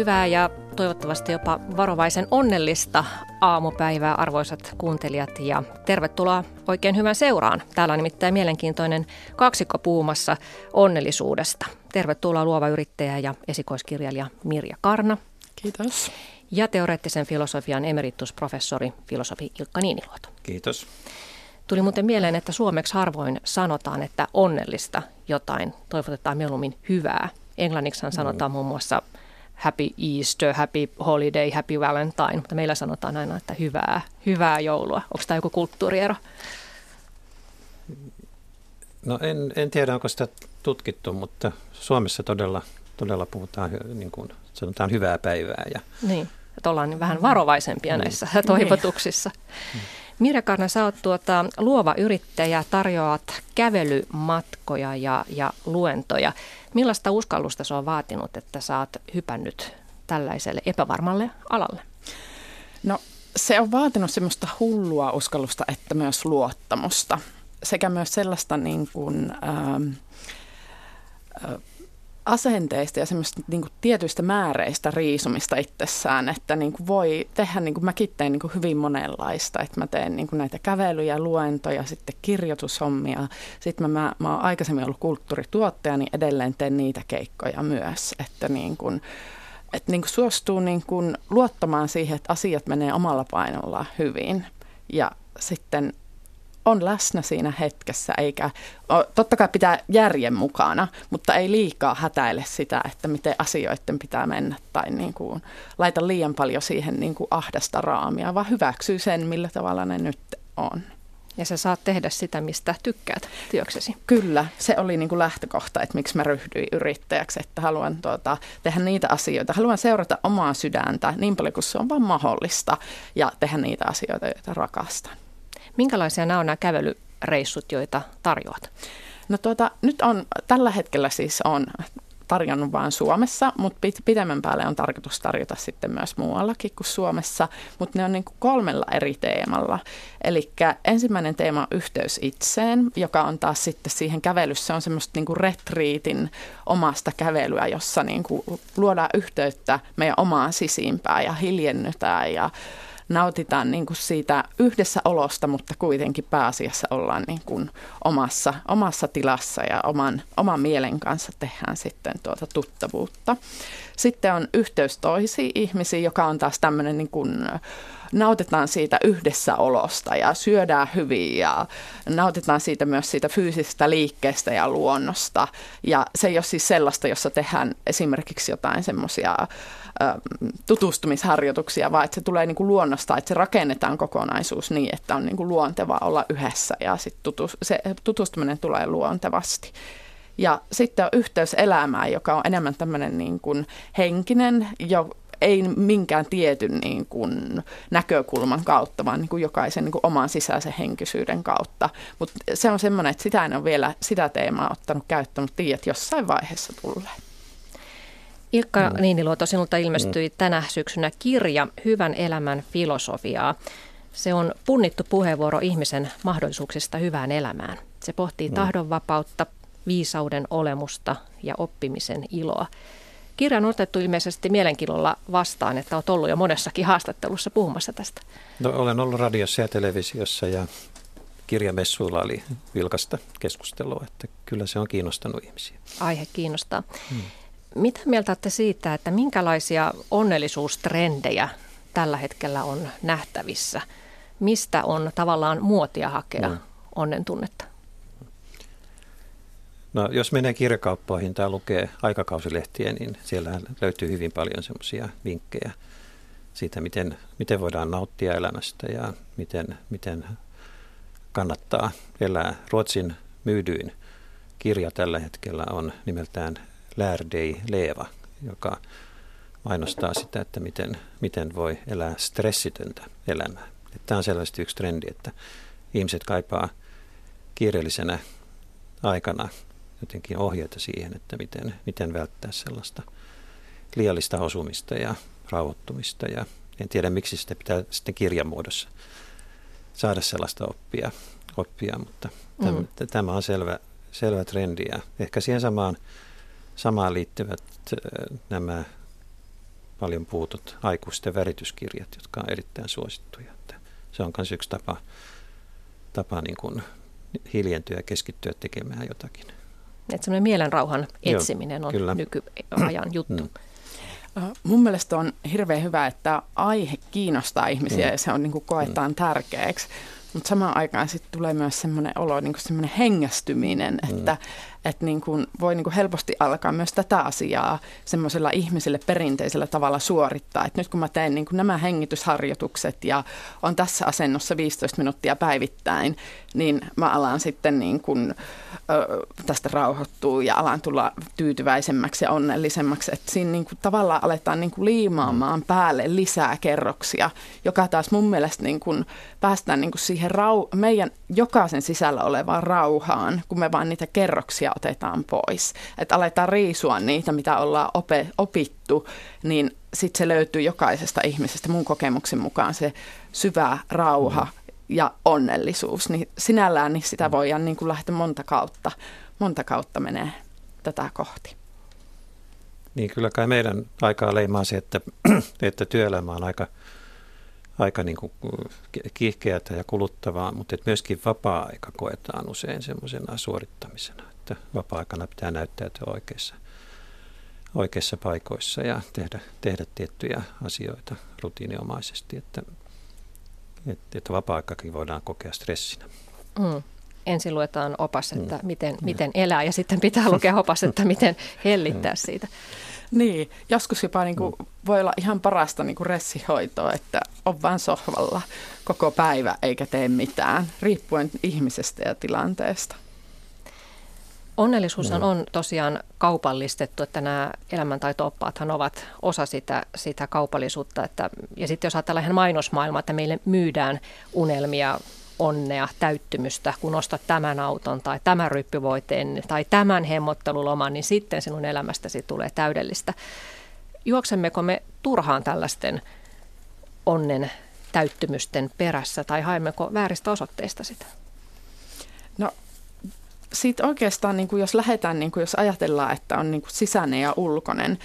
Hyvää ja toivottavasti jopa varovaisen onnellista aamupäivää arvoisat kuuntelijat ja tervetuloa oikein hyvän seuraan. Täällä on nimittäin mielenkiintoinen kaksikko puhumassa onnellisuudesta. Tervetuloa luova yrittäjä ja esikoiskirjailija Mirja Karna. Kiitos. Ja teoreettisen filosofian emeritusprofessori filosofi Ilkka Niiniluoto. Kiitos. Tuli muuten mieleen, että suomeksi harvoin sanotaan, että onnellista jotain toivotetaan mieluummin hyvää. Englanniksi sanotaan mm. muun muassa happy Easter, happy holiday, happy Valentine, mutta meillä sanotaan aina, että hyvää, hyvää joulua. Onko tämä joku kulttuuriero? No en, en tiedä, onko sitä tutkittu, mutta Suomessa todella, todella puhutaan, niin kuin sanotaan, hyvää päivää. Ja... Niin, että ollaan vähän varovaisempia mm. näissä toivotuksissa. Mm. Mirja Karna, sä oot tuota, luova yrittäjä, tarjoat kävelymatkoja ja, ja luentoja. Millaista uskallusta se on vaatinut, että sä oot hypännyt tällaiselle epävarmalle alalle? No se on vaatinut semmoista hullua uskallusta, että myös luottamusta. Sekä myös sellaista niin kuin, ähm, äh, asenteista ja semmoista niin kuin tietyistä määreistä riisumista itsessään, että niin kuin voi tehdä, niin kuin mäkin teen niin kuin hyvin monenlaista, että mä teen niin kuin näitä kävelyjä, luentoja, sitten kirjoitushommia, sitten mä, mä, mä oon aikaisemmin ollut kulttuurituottaja, niin edelleen teen niitä keikkoja myös, että niin kuin, että niin kuin suostuu niin kuin luottamaan siihen, että asiat menee omalla painollaan hyvin. Ja sitten on läsnä siinä hetkessä, eikä totta kai pitää järjen mukana, mutta ei liikaa hätäile sitä, että miten asioiden pitää mennä tai niin kuin, laita liian paljon siihen niin kuin ahdasta raamia, vaan hyväksyy sen, millä tavalla ne nyt on. Ja sä saat tehdä sitä, mistä tykkäät työksesi. Kyllä, se oli niin kuin lähtökohta, että miksi mä ryhdyin yrittäjäksi, että haluan tuota, tehdä niitä asioita. Haluan seurata omaa sydäntä niin paljon kuin se on vaan mahdollista ja tehdä niitä asioita, joita rakastan. Minkälaisia nämä on nämä kävelyreissut, joita tarjoat? No tuota, nyt on, tällä hetkellä siis on tarjonnut vain Suomessa, mutta pidemmän päälle on tarkoitus tarjota sitten myös muuallakin kuin Suomessa, mutta ne on niin kuin kolmella eri teemalla. Eli ensimmäinen teema on yhteys itseen, joka on taas sitten siihen kävelyssä on semmoista niin kuin retriitin omasta kävelyä, jossa niin kuin luodaan yhteyttä meidän omaan sisimpään ja hiljennytään ja nautitaan niin kuin siitä yhdessä olosta, mutta kuitenkin pääasiassa ollaan niin kuin omassa, omassa tilassa ja oman, oman mielen kanssa tehdään sitten tuota tuttavuutta. Sitten on yhteys toisiin ihmisiin, joka on taas tämmöinen niin kuin, nautitaan siitä yhdessä olosta ja syödään hyvin ja nautitaan siitä myös siitä fyysisestä liikkeestä ja luonnosta. Ja se ei ole siis sellaista, jossa tehdään esimerkiksi jotain semmoisia tutustumisharjoituksia, vaan että se tulee niin kuin luonnosta, että se rakennetaan kokonaisuus niin, että on niin kuin luontevaa olla yhdessä ja sit tutus, se tutustuminen tulee luontevasti. Ja sitten on yhteys elämään, joka on enemmän tämmöinen niin kuin henkinen, jo, ei minkään tietyn niin kuin näkökulman kautta, vaan niin kuin jokaisen niin kuin oman sisäisen henkisyyden kautta. Mutta se on semmoinen, että sitä en ole vielä sitä teemaa ottanut käyttöön, mutta tiedät jossain vaiheessa tulee. Ilkka mm. Niiniluoto, sinulta ilmestyi mm. tänä syksynä kirja Hyvän elämän filosofiaa. Se on punnittu puheenvuoro ihmisen mahdollisuuksista hyvään elämään. Se pohtii mm. tahdonvapautta, viisauden olemusta ja oppimisen iloa. Kirja on otettu ilmeisesti mielenkiinnolla vastaan, että olet ollut jo monessakin haastattelussa puhumassa tästä. No, olen ollut radiossa ja televisiossa ja kirjamessuilla oli vilkasta keskustelua, että kyllä se on kiinnostanut ihmisiä. Aihe kiinnostaa. Hmm. Mitä mieltä olette siitä, että minkälaisia onnellisuustrendejä tällä hetkellä on nähtävissä? Mistä on tavallaan muotia hakea mm. onnen tunnetta? No, jos menee kirjakauppoihin tai lukee aikakausilehtiä, niin siellä löytyy hyvin paljon semmoisia vinkkejä siitä, miten, miten voidaan nauttia elämästä ja miten, miten kannattaa elää. Ruotsin myydyin kirja tällä hetkellä on nimeltään Lärdei Leva, joka mainostaa sitä, että miten, miten voi elää stressitöntä elämää. Tämä on selvästi yksi trendi, että ihmiset kaipaa kiireellisenä aikana jotenkin ohjeita siihen, että miten, miten välttää sellaista liiallista osumista ja rauhoittumista. Ja en tiedä, miksi sitä pitää sitten kirjamuodossa saada sellaista oppia, oppia mutta mm. tämä on selvä, selvä trendi. Ja ehkä siihen samaan samaan liittyvät nämä paljon puhutut aikuisten värityskirjat, jotka on erittäin suosittuja. Että se on myös yksi tapa, tapa niin kuin hiljentyä ja keskittyä tekemään jotakin. Että semmoinen mielenrauhan etsiminen Joo, on kyllä. nykyajan juttu. Mm. Mun mielestä on hirveän hyvä, että aihe kiinnostaa ihmisiä mm. ja se on niin kuin koetaan mm. tärkeäksi. Mutta samaan aikaan sitten tulee myös semmoinen olo, niin semmoinen hengästyminen, mm. että että niin kuin voi niin kuin helposti alkaa myös tätä asiaa semmoisella ihmiselle perinteisellä tavalla suorittaa. Että nyt kun mä teen niin kuin nämä hengitysharjoitukset ja on tässä asennossa 15 minuuttia päivittäin, niin mä alan sitten niin kuin, ö, tästä rauhoittua ja alan tulla tyytyväisemmäksi ja onnellisemmaksi. Että siinä niin kuin tavallaan aletaan niin kuin liimaamaan päälle lisää kerroksia, joka taas mun mielestä niin kuin päästään niin kuin siihen rau- meidän jokaisen sisällä olevaan rauhaan, kun me vaan niitä kerroksia asia otetaan pois. Että aletaan riisua niitä, mitä ollaan ope, opittu, niin sitten se löytyy jokaisesta ihmisestä mun kokemuksen mukaan se syvä rauha mm. ja onnellisuus. Niin sinällään niin sitä voidaan niin kuin lähteä monta kautta, monta kautta menee tätä kohti. Niin kyllä kai meidän aikaa leimaa se, että, että työelämä on aika, aika niin kuin kiihkeätä ja kuluttavaa, mutta että myöskin vapaa-aika koetaan usein semmoisena suorittamisena että vapaa-aikana pitää näyttäytyä oikeissa, oikeissa paikoissa ja tehdä, tehdä tiettyjä asioita rutiiniomaisesti, että, että, että vapaa-aikakin voidaan kokea stressinä. Mm. Ensin luetaan opas, että mm. miten, miten elää ja sitten pitää lukea opas, että miten hellittää mm. siitä. Niin, joskus jopa niin kuin, mm. voi olla ihan parasta niin kuin ressihoitoa, että on vain sohvalla koko päivä eikä tee mitään, riippuen ihmisestä ja tilanteesta. Onnellisuus no. on tosiaan kaupallistettu, että nämä elämäntaito-oppaathan ovat osa sitä, sitä kaupallisuutta. Että, ja sitten jos ajatellaan ihan mainosmaailmaa, että meille myydään unelmia, onnea, täyttymystä, kun ostat tämän auton tai tämän ryppyvoiteen tai tämän hemmotteluloman, niin sitten sinun elämästäsi tulee täydellistä. Juoksemmeko me turhaan tällaisten onnen täyttymysten perässä tai haemmeko vääristä osoitteista sitä? No sitten oikeastaan, niin kuin jos lähdetään, niin kuin jos ajatellaan, että on niin kuin sisäinen ja ulkoinen,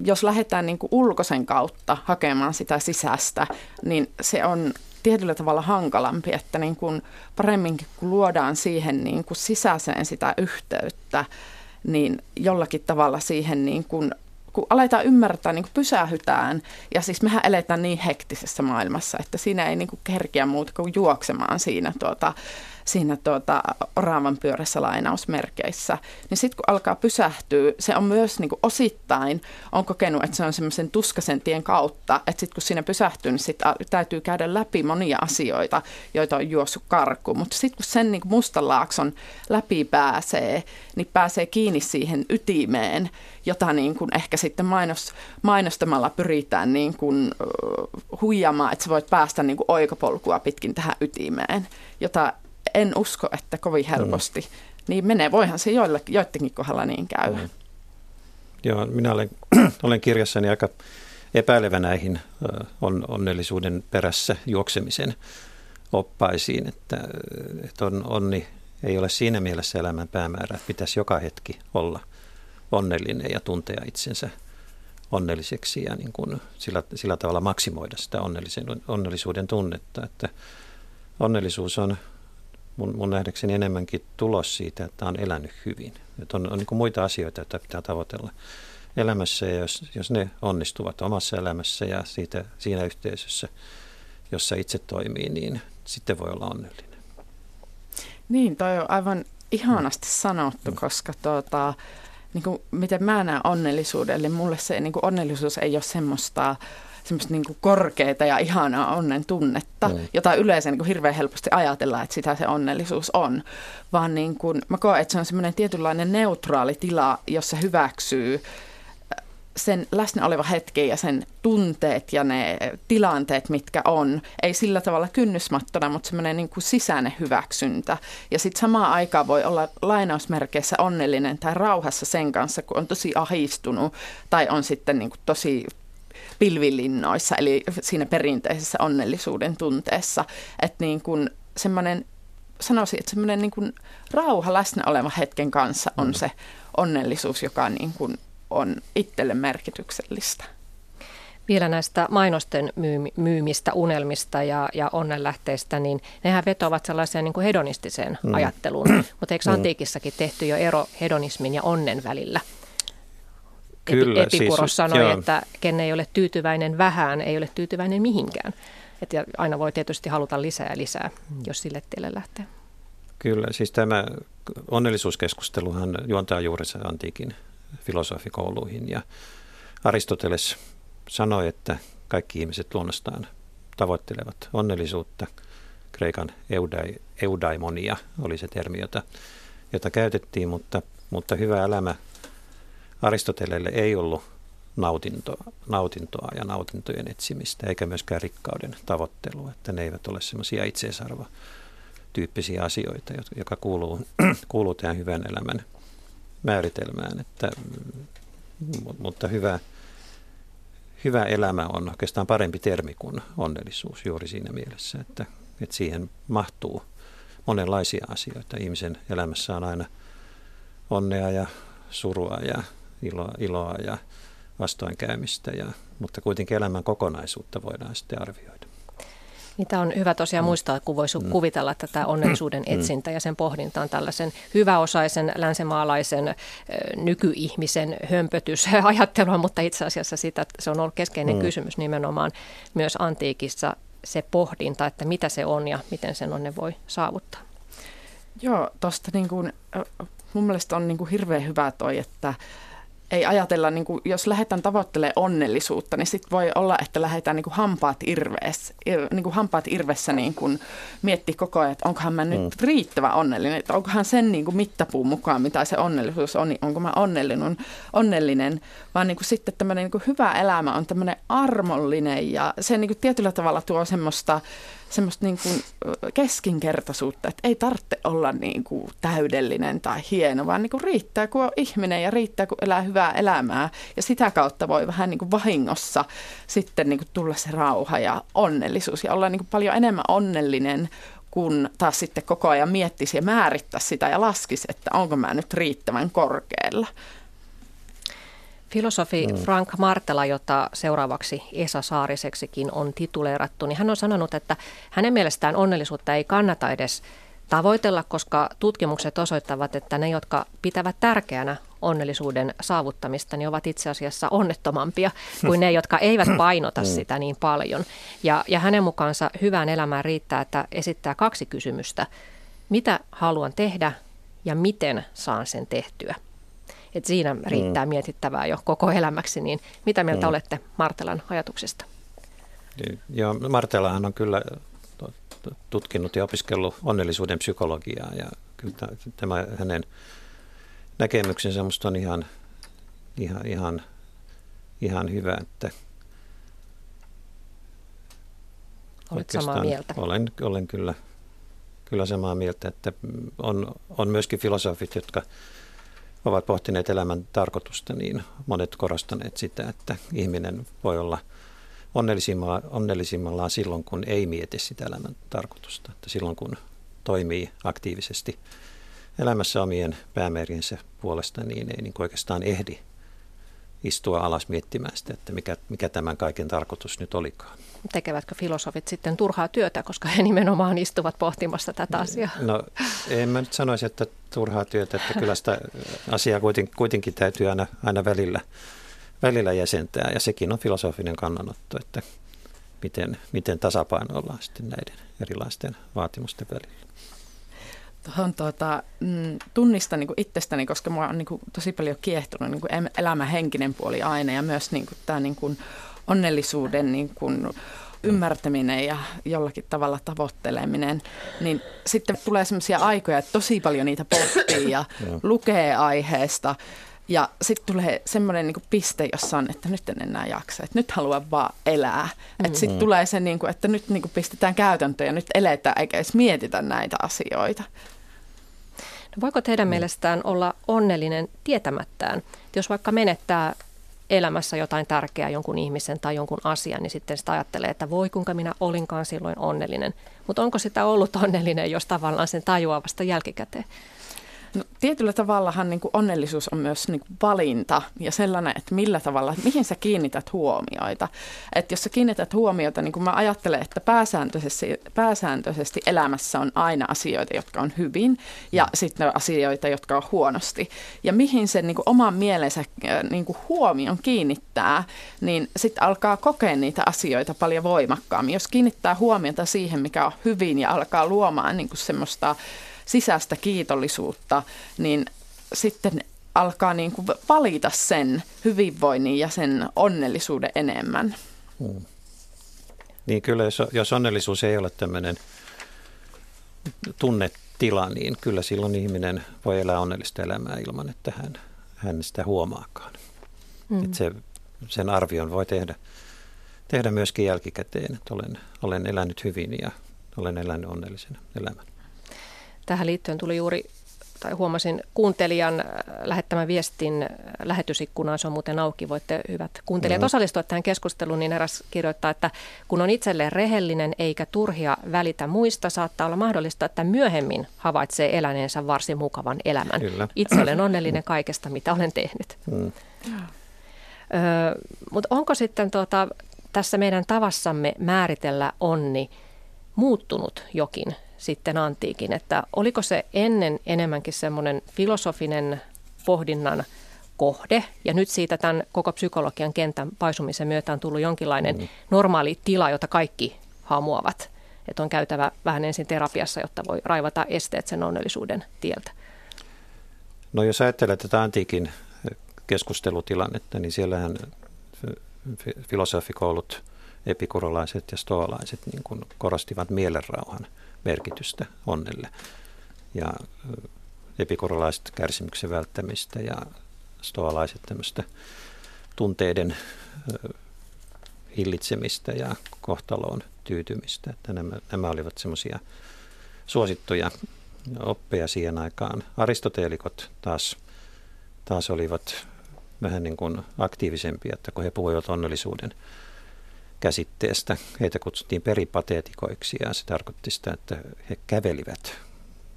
jos lähdetään niin kuin ulkoisen kautta hakemaan sitä sisäistä, niin se on tietyllä tavalla hankalampi, että niin kuin paremminkin kun luodaan siihen niin kuin sisäiseen sitä yhteyttä, niin jollakin tavalla siihen niin kuin kun aletaan ymmärtää, niin kuin pysähytään. Ja siis mehän eletään niin hektisessä maailmassa, että siinä ei niin kuin kerkiä muuta kuin juoksemaan siinä tuota, siinä tuota, oraavan pyörässä lainausmerkeissä, niin sitten kun alkaa pysähtyä, se on myös niin kuin osittain, on kokenut, että se on semmoisen tuskasen tien kautta, että sitten kun siinä pysähtyy, niin sit täytyy käydä läpi monia asioita, joita on juossut karkuun. Mutta sitten kun sen niin mustalaakson läpi pääsee, niin pääsee kiinni siihen ytimeen, jota niin kuin ehkä sitten mainos, mainostamalla pyritään niin kuin, huijamaan, että sä voit päästä niin kuin oikopolkua pitkin tähän ytimeen, jota en usko, että kovin mm. helposti. Mm. Niin menee, voihan se joidenkin kohdalla niin käy. Mm. Joo, minä olen, olen kirjassani aika epäilevä näihin on, onnellisuuden perässä juoksemisen oppaisiin, että, että on, onni ei ole siinä mielessä elämän päämäärä, että pitäisi joka hetki olla onnellinen ja tuntea itsensä onnelliseksi ja niin kuin sillä, sillä tavalla maksimoida sitä onnellisen, onnellisuuden tunnetta, että onnellisuus on mun, mun nähdäkseni enemmänkin tulos siitä, että on elänyt hyvin. Että on, on niin muita asioita, joita pitää tavoitella elämässä ja jos, jos ne onnistuvat omassa elämässä ja siitä, siinä yhteisössä, jossa itse toimii, niin sitten voi olla onnellinen. Niin, toi on aivan ihanasti sanottu, mm. koska tuota, niin kuin, miten mä näen onnellisuuden, eli mulle se niin kuin onnellisuus ei ole semmoista semmoista niin kuin korkeita ja ihanaa onnen tunnetta, mm. jota yleensä niin kuin hirveän helposti ajatellaan, että sitä se onnellisuus on. Vaan niin kuin, mä koen, että se on semmoinen tietynlainen neutraali tila, jossa hyväksyy äh, sen läsnä oleva hetki ja sen tunteet ja ne tilanteet, mitkä on, ei sillä tavalla kynnysmattona, mutta semmoinen niin kuin sisäinen hyväksyntä. Ja sitten samaan aikaan voi olla lainausmerkeissä onnellinen tai rauhassa sen kanssa, kun on tosi ahistunut tai on sitten niin kuin tosi pilvilinnoissa, eli siinä perinteisessä onnellisuuden tunteessa. Että niin kuin semmoinen, sanoisin, että semmoinen niin kuin rauha läsnä oleva hetken kanssa on mm. se onnellisuus, joka niin kuin on itselle merkityksellistä. Vielä näistä mainosten myymistä, unelmista ja, ja onnenlähteistä, niin nehän vetoavat sellaiseen niin kuin hedonistiseen mm. ajatteluun. Mutta eikö mm. antiikissakin tehty jo ero hedonismin ja onnen välillä? Kyllä, Epikuros siis, sanoi, joo. että ken ei ole tyytyväinen vähään, ei ole tyytyväinen mihinkään. Et ja aina voi tietysti haluta lisää ja lisää, jos sille tielle lähtee. Kyllä, siis tämä onnellisuuskeskusteluhan juontaa juurensa antiikin filosofikouluihin ja Aristoteles sanoi, että kaikki ihmiset luonnostaan tavoittelevat onnellisuutta. Kreikan eudai, eudaimonia oli se termi, jota, jota käytettiin, mutta, mutta hyvä elämä Aristotelelle ei ollut nautintoa, nautintoa ja nautintojen etsimistä, eikä myöskään rikkauden tavoittelua, että ne eivät ole semmoisia itseisarvo tyyppisiä asioita, joka kuuluu, kuuluu tähän hyvän elämän määritelmään. Että, mutta hyvä, hyvä elämä on oikeastaan parempi termi kuin onnellisuus juuri siinä mielessä, että, että siihen mahtuu monenlaisia asioita. Ihmisen elämässä on aina onnea ja surua ja iloa, iloa ja vastoinkäymistä, ja, mutta kuitenkin elämän kokonaisuutta voidaan sitten arvioida. Niitä on hyvä tosiaan mm. muistaa, kun voisi mm. kuvitella tätä onnellisuuden mm. etsintä ja sen pohdinta on tällaisen hyväosaisen länsimaalaisen nykyihmisen hömpötysajattelua, mutta itse asiassa sitä, se on ollut keskeinen mm. kysymys nimenomaan myös antiikissa se pohdinta, että mitä se on ja miten sen onne voi saavuttaa. Joo, tuosta niin kuin, mun mielestä on niin kuin hirveän hyvä toi, että ei ajatella, niin kuin, jos lähdetään tavoittelemaan onnellisuutta, niin sitten voi olla, että lähdetään niin kuin hampaat, irvees, ir, niin kuin hampaat irvessä niin kuin miettiä koko ajan, että onkohan mä nyt mm. riittävä onnellinen, että onkohan sen niin kuin mittapuun mukaan, mitä se onnellisuus on, niin onko mä onnellinen, onnellinen vaan niin kuin sitten tämmöinen niin kuin hyvä elämä on tämmöinen armollinen ja se niin kuin tietyllä tavalla tuo semmoista semmoista niin kuin keskinkertaisuutta, että ei tarvitse olla niin kuin täydellinen tai hieno, vaan niin kuin riittää, kun on ihminen ja riittää, kun elää hyvää elämää. Ja sitä kautta voi vähän niin kuin vahingossa sitten niin kuin tulla se rauha ja onnellisuus ja olla niin kuin paljon enemmän onnellinen kun taas sitten koko ajan miettisi ja määrittäisi sitä ja laskisi, että onko mä nyt riittävän korkealla. Filosofi mm. Frank Martela, jota seuraavaksi Esa Saariseksikin on tituleerattu, niin hän on sanonut, että hänen mielestään onnellisuutta ei kannata edes tavoitella, koska tutkimukset osoittavat, että ne, jotka pitävät tärkeänä onnellisuuden saavuttamista, niin ovat itse asiassa onnettomampia kuin ne, jotka eivät painota mm. sitä niin paljon. Ja, ja hänen mukaansa hyvään elämään riittää, että esittää kaksi kysymystä. Mitä haluan tehdä ja miten saan sen tehtyä? Että siinä mm. riittää mm. mietittävää jo koko elämäksi, niin mitä mieltä mm. olette Martelan ajatuksesta? Joo, Martelahan on kyllä tutkinut ja opiskellut onnellisuuden psykologiaa ja kyllä tämä hänen näkemyksensä minusta on ihan, ihan, ihan, ihan hyvä, että Olet samaa mieltä? Olen, olen kyllä, kyllä samaa mieltä, että on, on myöskin filosofit, jotka ovat pohtineet elämän tarkoitusta, niin monet korostaneet sitä, että ihminen voi olla onnellisimmalla, onnellisimmallaan silloin, kun ei mieti sitä elämän tarkoitusta. Että silloin, kun toimii aktiivisesti elämässä omien päämääriensä puolesta, niin ei niin oikeastaan ehdi istua alas miettimään sitä, että mikä, mikä tämän kaiken tarkoitus nyt olikaan. Tekevätkö filosofit sitten turhaa työtä, koska he nimenomaan istuvat pohtimassa tätä asiaa? No en mä nyt sanoisi, että turhaa työtä, että kyllä sitä asiaa kuitenkin, kuitenkin täytyy aina, aina välillä, välillä jäsentää ja sekin on filosofinen kannanotto, että miten, miten tasapainoillaan sitten näiden erilaisten vaatimusten välillä tuohon tuota, mm, tunnistan niin itsestäni, koska mua on niin kuin, tosi paljon kiehtunut niin kuin elämän henkinen puoli aina ja myös niin kuin, tämä niin kuin, onnellisuuden niin kuin, ymmärtäminen ja jollakin tavalla tavoitteleminen, niin sitten tulee sellaisia aikoja, että tosi paljon niitä pohtii ja lukee aiheesta. Ja sitten tulee semmoinen niinku piste, jossa on, että nyt en enää jaksa, että nyt haluan vaan elää. Mm. Että sitten tulee se, niinku, että nyt niinku pistetään käytäntöön ja nyt eletään eikä edes mietitä näitä asioita. No voiko teidän mm. mielestään olla onnellinen tietämättään, jos vaikka menettää elämässä jotain tärkeää jonkun ihmisen tai jonkun asian, niin sitten sitä ajattelee, että voi kuinka minä olinkaan silloin onnellinen. Mutta onko sitä ollut onnellinen, jos tavallaan sen tajuaa vasta jälkikäteen? No, tietyllä tavallahan niin kuin onnellisuus on myös niin kuin valinta ja sellainen, että millä tavalla, että mihin sä kiinnität huomioita. Että jos sä kiinnität huomiota, niin kuin mä ajattelen, että pääsääntöisesti, pääsääntöisesti elämässä on aina asioita, jotka on hyvin ja mm. sitten asioita, jotka on huonosti. Ja mihin se niin kuin oman mielensä äh, niin kuin huomion kiinnittää, niin sitten alkaa kokea niitä asioita paljon voimakkaammin. Jos kiinnittää huomiota siihen, mikä on hyvin ja alkaa luomaan niin kuin semmoista sisäistä kiitollisuutta, niin sitten alkaa niin kuin valita sen hyvinvoinnin ja sen onnellisuuden enemmän. Hmm. Niin kyllä, jos, jos onnellisuus ei ole tämmöinen tunnetila, niin kyllä silloin ihminen voi elää onnellista elämää ilman, että hän, hän sitä huomaakaan. Hmm. Että se, sen arvion voi tehdä, tehdä myöskin jälkikäteen, että olen, olen elänyt hyvin ja olen elänyt onnellisen elämän. Tähän liittyen tuli juuri, tai huomasin kuuntelijan äh, lähettämän viestin äh, lähetysikkunaan, se on muuten auki, voitte hyvät kuuntelijat mm. osallistua tähän keskusteluun, niin eräs kirjoittaa, että kun on itselleen rehellinen eikä turhia välitä muista, saattaa olla mahdollista, että myöhemmin havaitsee eläneensä varsin mukavan elämän. Kyllä. Itse olen onnellinen kaikesta, mitä olen tehnyt. Mm. Mutta onko sitten tuota, tässä meidän tavassamme määritellä onni muuttunut jokin sitten antiikin, että oliko se ennen enemmänkin semmoinen filosofinen pohdinnan kohde, ja nyt siitä tämän koko psykologian kentän paisumisen myötä on tullut jonkinlainen mm. normaali tila, jota kaikki hamuavat. Että on käytävä vähän ensin terapiassa, jotta voi raivata esteet sen onnellisuuden tieltä. No jos ajattelee tätä antiikin keskustelutilannetta, niin siellähän filosofikoulut, epikurolaiset ja stoalaiset niin kuin korostivat mielenrauhan merkitystä onnelle. Ja epikurolaiset kärsimyksen välttämistä ja stoalaiset tämmöistä tunteiden hillitsemistä ja kohtaloon tyytymistä. Että nämä, nämä olivat semmoisia suosittuja oppeja siihen aikaan. Aristoteelikot taas, taas olivat vähän niin kuin aktiivisempia, että kun he puhuivat onnellisuuden käsitteestä. Heitä kutsuttiin peripateetikoiksi ja se tarkoitti sitä, että he kävelivät,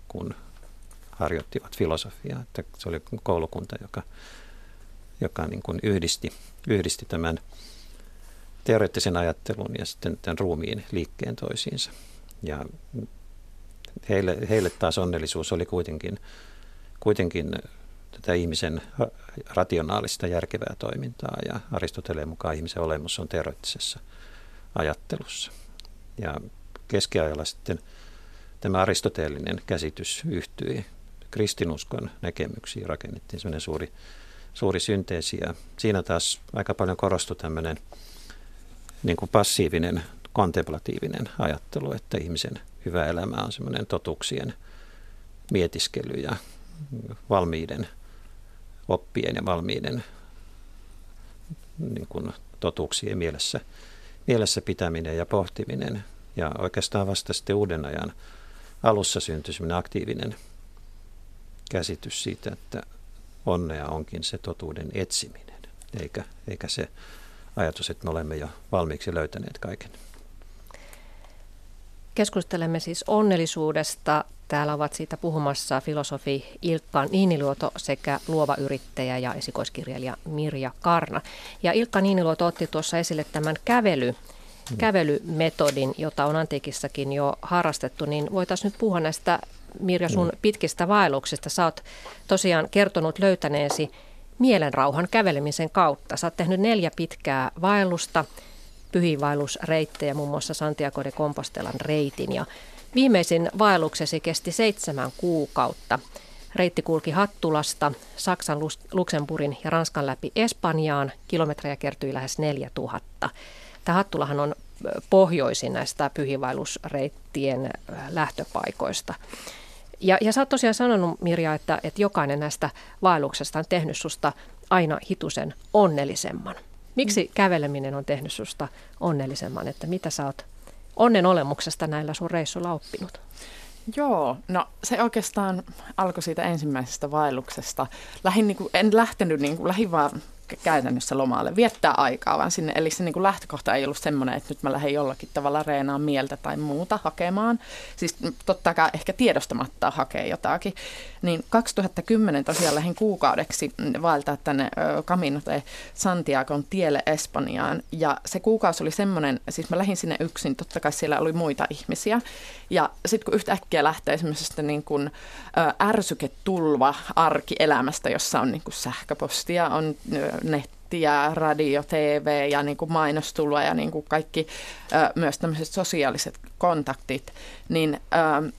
kun harjoittivat filosofiaa. Että se oli koulukunta, joka, joka niin kuin yhdisti, yhdisti tämän teoreettisen ajattelun ja sitten tämän ruumiin liikkeen toisiinsa. Ja heille, heille taas onnellisuus oli kuitenkin, kuitenkin tätä ihmisen rationaalista järkevää toimintaa ja Aristoteleen mukaan ihmisen olemus on teoreettisessa ajattelussa. Ja keskiajalla sitten tämä aristoteellinen käsitys yhtyi kristinuskon näkemyksiin, rakennettiin sellainen suuri, suuri synteesi ja siinä taas aika paljon korostui tämmöinen niin kuin passiivinen, kontemplatiivinen ajattelu, että ihmisen hyvä elämä on semmoinen totuuksien mietiskely ja valmiiden oppien ja valmiiden niin kuin totuuksien mielessä, mielessä pitäminen ja pohtiminen. Ja oikeastaan vasta sitten uuden ajan alussa syntyi sellainen aktiivinen käsitys siitä, että onnea onkin se totuuden etsiminen, eikä, eikä se ajatus, että me olemme jo valmiiksi löytäneet kaiken. Keskustelemme siis onnellisuudesta Täällä ovat siitä puhumassa filosofi Ilkka Niiniluoto sekä luova yrittäjä ja esikoiskirjailija Mirja Karna. Ja Ilkka Niiniluoto otti tuossa esille tämän kävely, mm. kävelymetodin, jota on antiikissakin jo harrastettu, niin voitaisiin nyt puhua näistä Mirja sun mm. pitkistä vaelluksista. Sä oot tosiaan kertonut löytäneesi mielenrauhan kävelemisen kautta. Sä oot tehnyt neljä pitkää vaellusta, pyhiinvaellusreittejä, muun muassa Santiago de Compostelan reitin ja Viimeisin vaelluksesi kesti seitsemän kuukautta. Reitti kulki Hattulasta, Saksan, Luxemburgin ja Ranskan läpi Espanjaan. Kilometrejä kertyi lähes 4000. Tämä Hattulahan on pohjoisin näistä pyhiinvaellusreittien lähtöpaikoista. Ja, ja sä oot tosiaan sanonut, Mirja, että, että jokainen näistä vaelluksesta on tehnyt susta aina hitusen onnellisemman. Miksi käveleminen on tehnyt susta onnellisemman? Että mitä sä oot onnen olemuksesta näillä sun reissuilla oppinut? Joo, no se oikeastaan alkoi siitä ensimmäisestä vaelluksesta. Lähin, niin kuin, en lähtenyt, niin kuin, lähin vaan käytännössä lomalle, viettää aikaa vaan sinne. Eli se niin kuin lähtökohta ei ollut semmoinen, että nyt mä lähden jollakin tavalla reenaan mieltä tai muuta hakemaan. Siis totta kai ehkä tiedostamatta hakea jotakin. Niin 2010 tosiaan lähdin kuukaudeksi vaeltaa tänne Camino de Santiagon tielle Espanjaan. Ja se kuukausi oli semmoinen, siis mä lähdin sinne yksin, totta kai siellä oli muita ihmisiä. Ja sitten kun yhtäkkiä lähtee semmoisesta niin kuin, ärsyketulva arkielämästä, jossa on niin kuin sähköpostia, on nettiä, radio, TV ja niin kuin mainostulva ja niin kuin kaikki myös tämmöiset sosiaaliset kontaktit, niin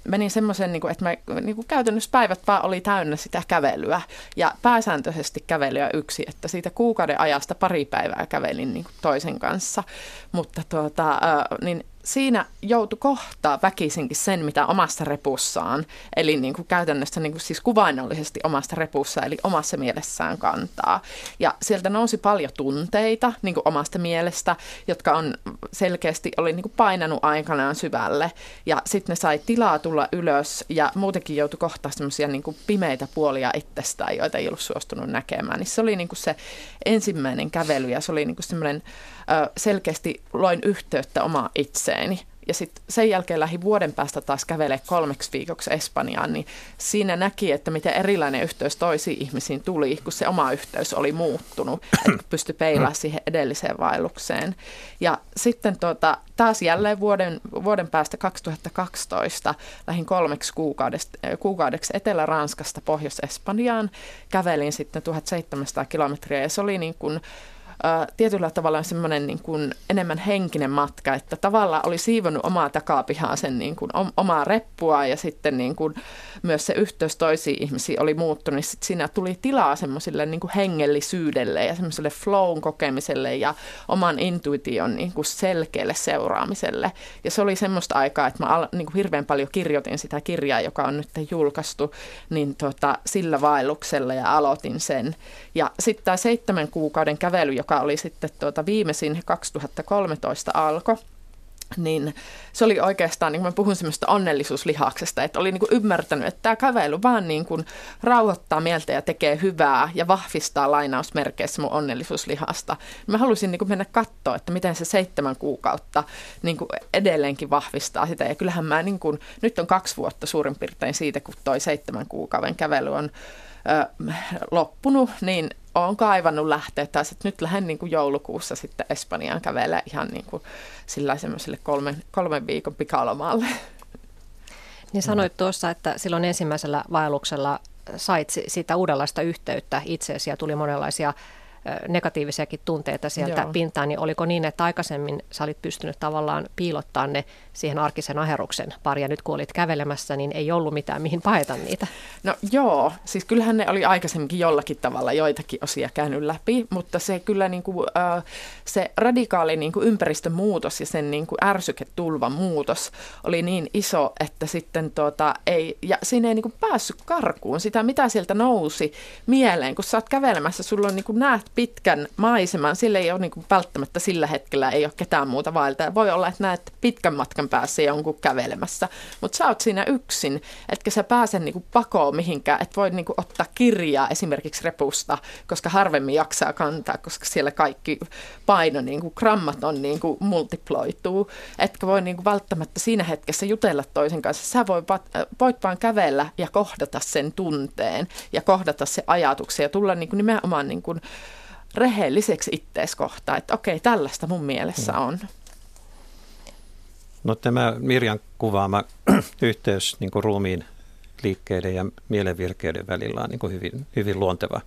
menin semmoisen, niin kuin, että mä, niin kuin käytännössä päivät vaan oli täynnä sitä kävelyä ja pääsääntöisesti kävelyä yksi, että siitä kuukauden ajasta pari päivää kävelin niin kuin toisen kanssa, mutta tuota, niin siinä joutui kohtaa väkisinkin sen, mitä omassa repussaan, eli niin kuin käytännössä niin kuin siis kuvainnollisesti omasta repussa, eli omassa mielessään kantaa. Ja sieltä nousi paljon tunteita niin kuin omasta mielestä, jotka on selkeästi, oli niin kuin painanut aikanaan syvälle. Ja sitten ne sai tilaa tulla ylös ja muutenkin joutui kohtaa semmoisia niin pimeitä puolia itsestään, joita ei ollut suostunut näkemään. Niin se oli niin kuin se ensimmäinen kävely ja se oli niin kuin semmoinen selkeästi loin yhteyttä oma itseeni. Ja sitten sen jälkeen lähi vuoden päästä taas kävelee kolmeksi viikoksi Espanjaan, niin siinä näki, että miten erilainen yhteys toisiin ihmisiin tuli, kun se oma yhteys oli muuttunut, että pystyi peilaamaan siihen edelliseen vaellukseen. Ja sitten tuota, taas jälleen vuoden, vuoden päästä 2012 lähin kolmeksi kuukaudeksi Etelä-Ranskasta Pohjois-Espanjaan. Kävelin sitten 1700 kilometriä ja se oli niin kuin tietyllä tavalla semmoinen niin kuin enemmän henkinen matka, että tavallaan oli siivonnut omaa takapihaa sen niin kuin omaa reppua ja sitten niin kuin myös se yhteys toisiin ihmisiin oli muuttunut, niin sitten siinä tuli tilaa semmoiselle niin kuin hengellisyydelle ja semmoiselle flown kokemiselle ja oman intuition niin kuin selkeälle seuraamiselle. Ja se oli semmoista aikaa, että mä niin kuin hirveän paljon kirjoitin sitä kirjaa, joka on nyt julkaistu, niin tota, sillä vaelluksella ja aloitin sen. Ja sitten tämä seitsemän kuukauden kävely, joka joka oli sitten tuota viimeisin 2013 alkoi, niin se oli oikeastaan, niin kuin mä puhun semmoista onnellisuuslihaksesta, että oli niin kuin ymmärtänyt, että tämä kävely vaan niin kuin rauhoittaa mieltä ja tekee hyvää ja vahvistaa lainausmerkeissä mun onnellisuuslihasta. Mä halusin niin kuin mennä katsoa, että miten se seitsemän kuukautta niin kuin edelleenkin vahvistaa sitä. Ja kyllähän mä niin kuin, nyt on kaksi vuotta suurin piirtein siitä, kun toi seitsemän kuukauden kävely on ö, loppunut, niin olen kaivannut lähteä taas, että nyt lähden niin kuin joulukuussa sitten Espanjaan kävelemään ihan niin kuin sillä kolmen, kolmen viikon pikalomalle. Niin sanoit tuossa, että silloin ensimmäisellä vaelluksella sait sitä uudenlaista yhteyttä itseesi ja tuli monenlaisia negatiivisiakin tunteita sieltä Joo. pintaan, niin oliko niin, että aikaisemmin sä olit pystynyt tavallaan piilottaa ne siihen arkisen aheruksen pari, ja nyt kun olit kävelemässä, niin ei ollut mitään mihin paeta niitä? No joo, siis kyllähän ne oli aikaisemminkin jollakin tavalla joitakin osia käynyt läpi, mutta se kyllä niin kuin, äh, se radikaali niin kuin ympäristön muutos ja sen niin kuin ärsyketulvan muutos oli niin iso, että sitten tuota, ei, ja siinä ei niin kuin päässyt karkuun sitä, mitä sieltä nousi mieleen, kun sä oot kävelemässä, sulla on niin kuin näet pitkän maiseman, sillä ei ole niin kuin välttämättä sillä hetkellä ei ole ketään muuta vaeltaa. Voi olla, että näet pitkän matkan päässä jonkun kävelemässä, mutta sä oot siinä yksin, etkä sä pääse niin kuin pakoon mihinkään, että voi niin kuin ottaa kirjaa esimerkiksi repusta, koska harvemmin jaksaa kantaa, koska siellä kaikki paino, niin kuin grammat on niin kuin multiploituu, etkä voi niin kuin välttämättä siinä hetkessä jutella toisen kanssa. Sä voit, voit vaan kävellä ja kohdata sen tunteen ja kohdata se ajatuksen ja tulla niin kuin nimenomaan niin kuin rehelliseksi ittees kohtaan, että okei, tällaista mun mielessä on. No tämä Mirjan kuvaama yhteys niin kuin ruumiin liikkeiden ja mielenvirkeyden välillä on niin kuin hyvin, hyvin luonteva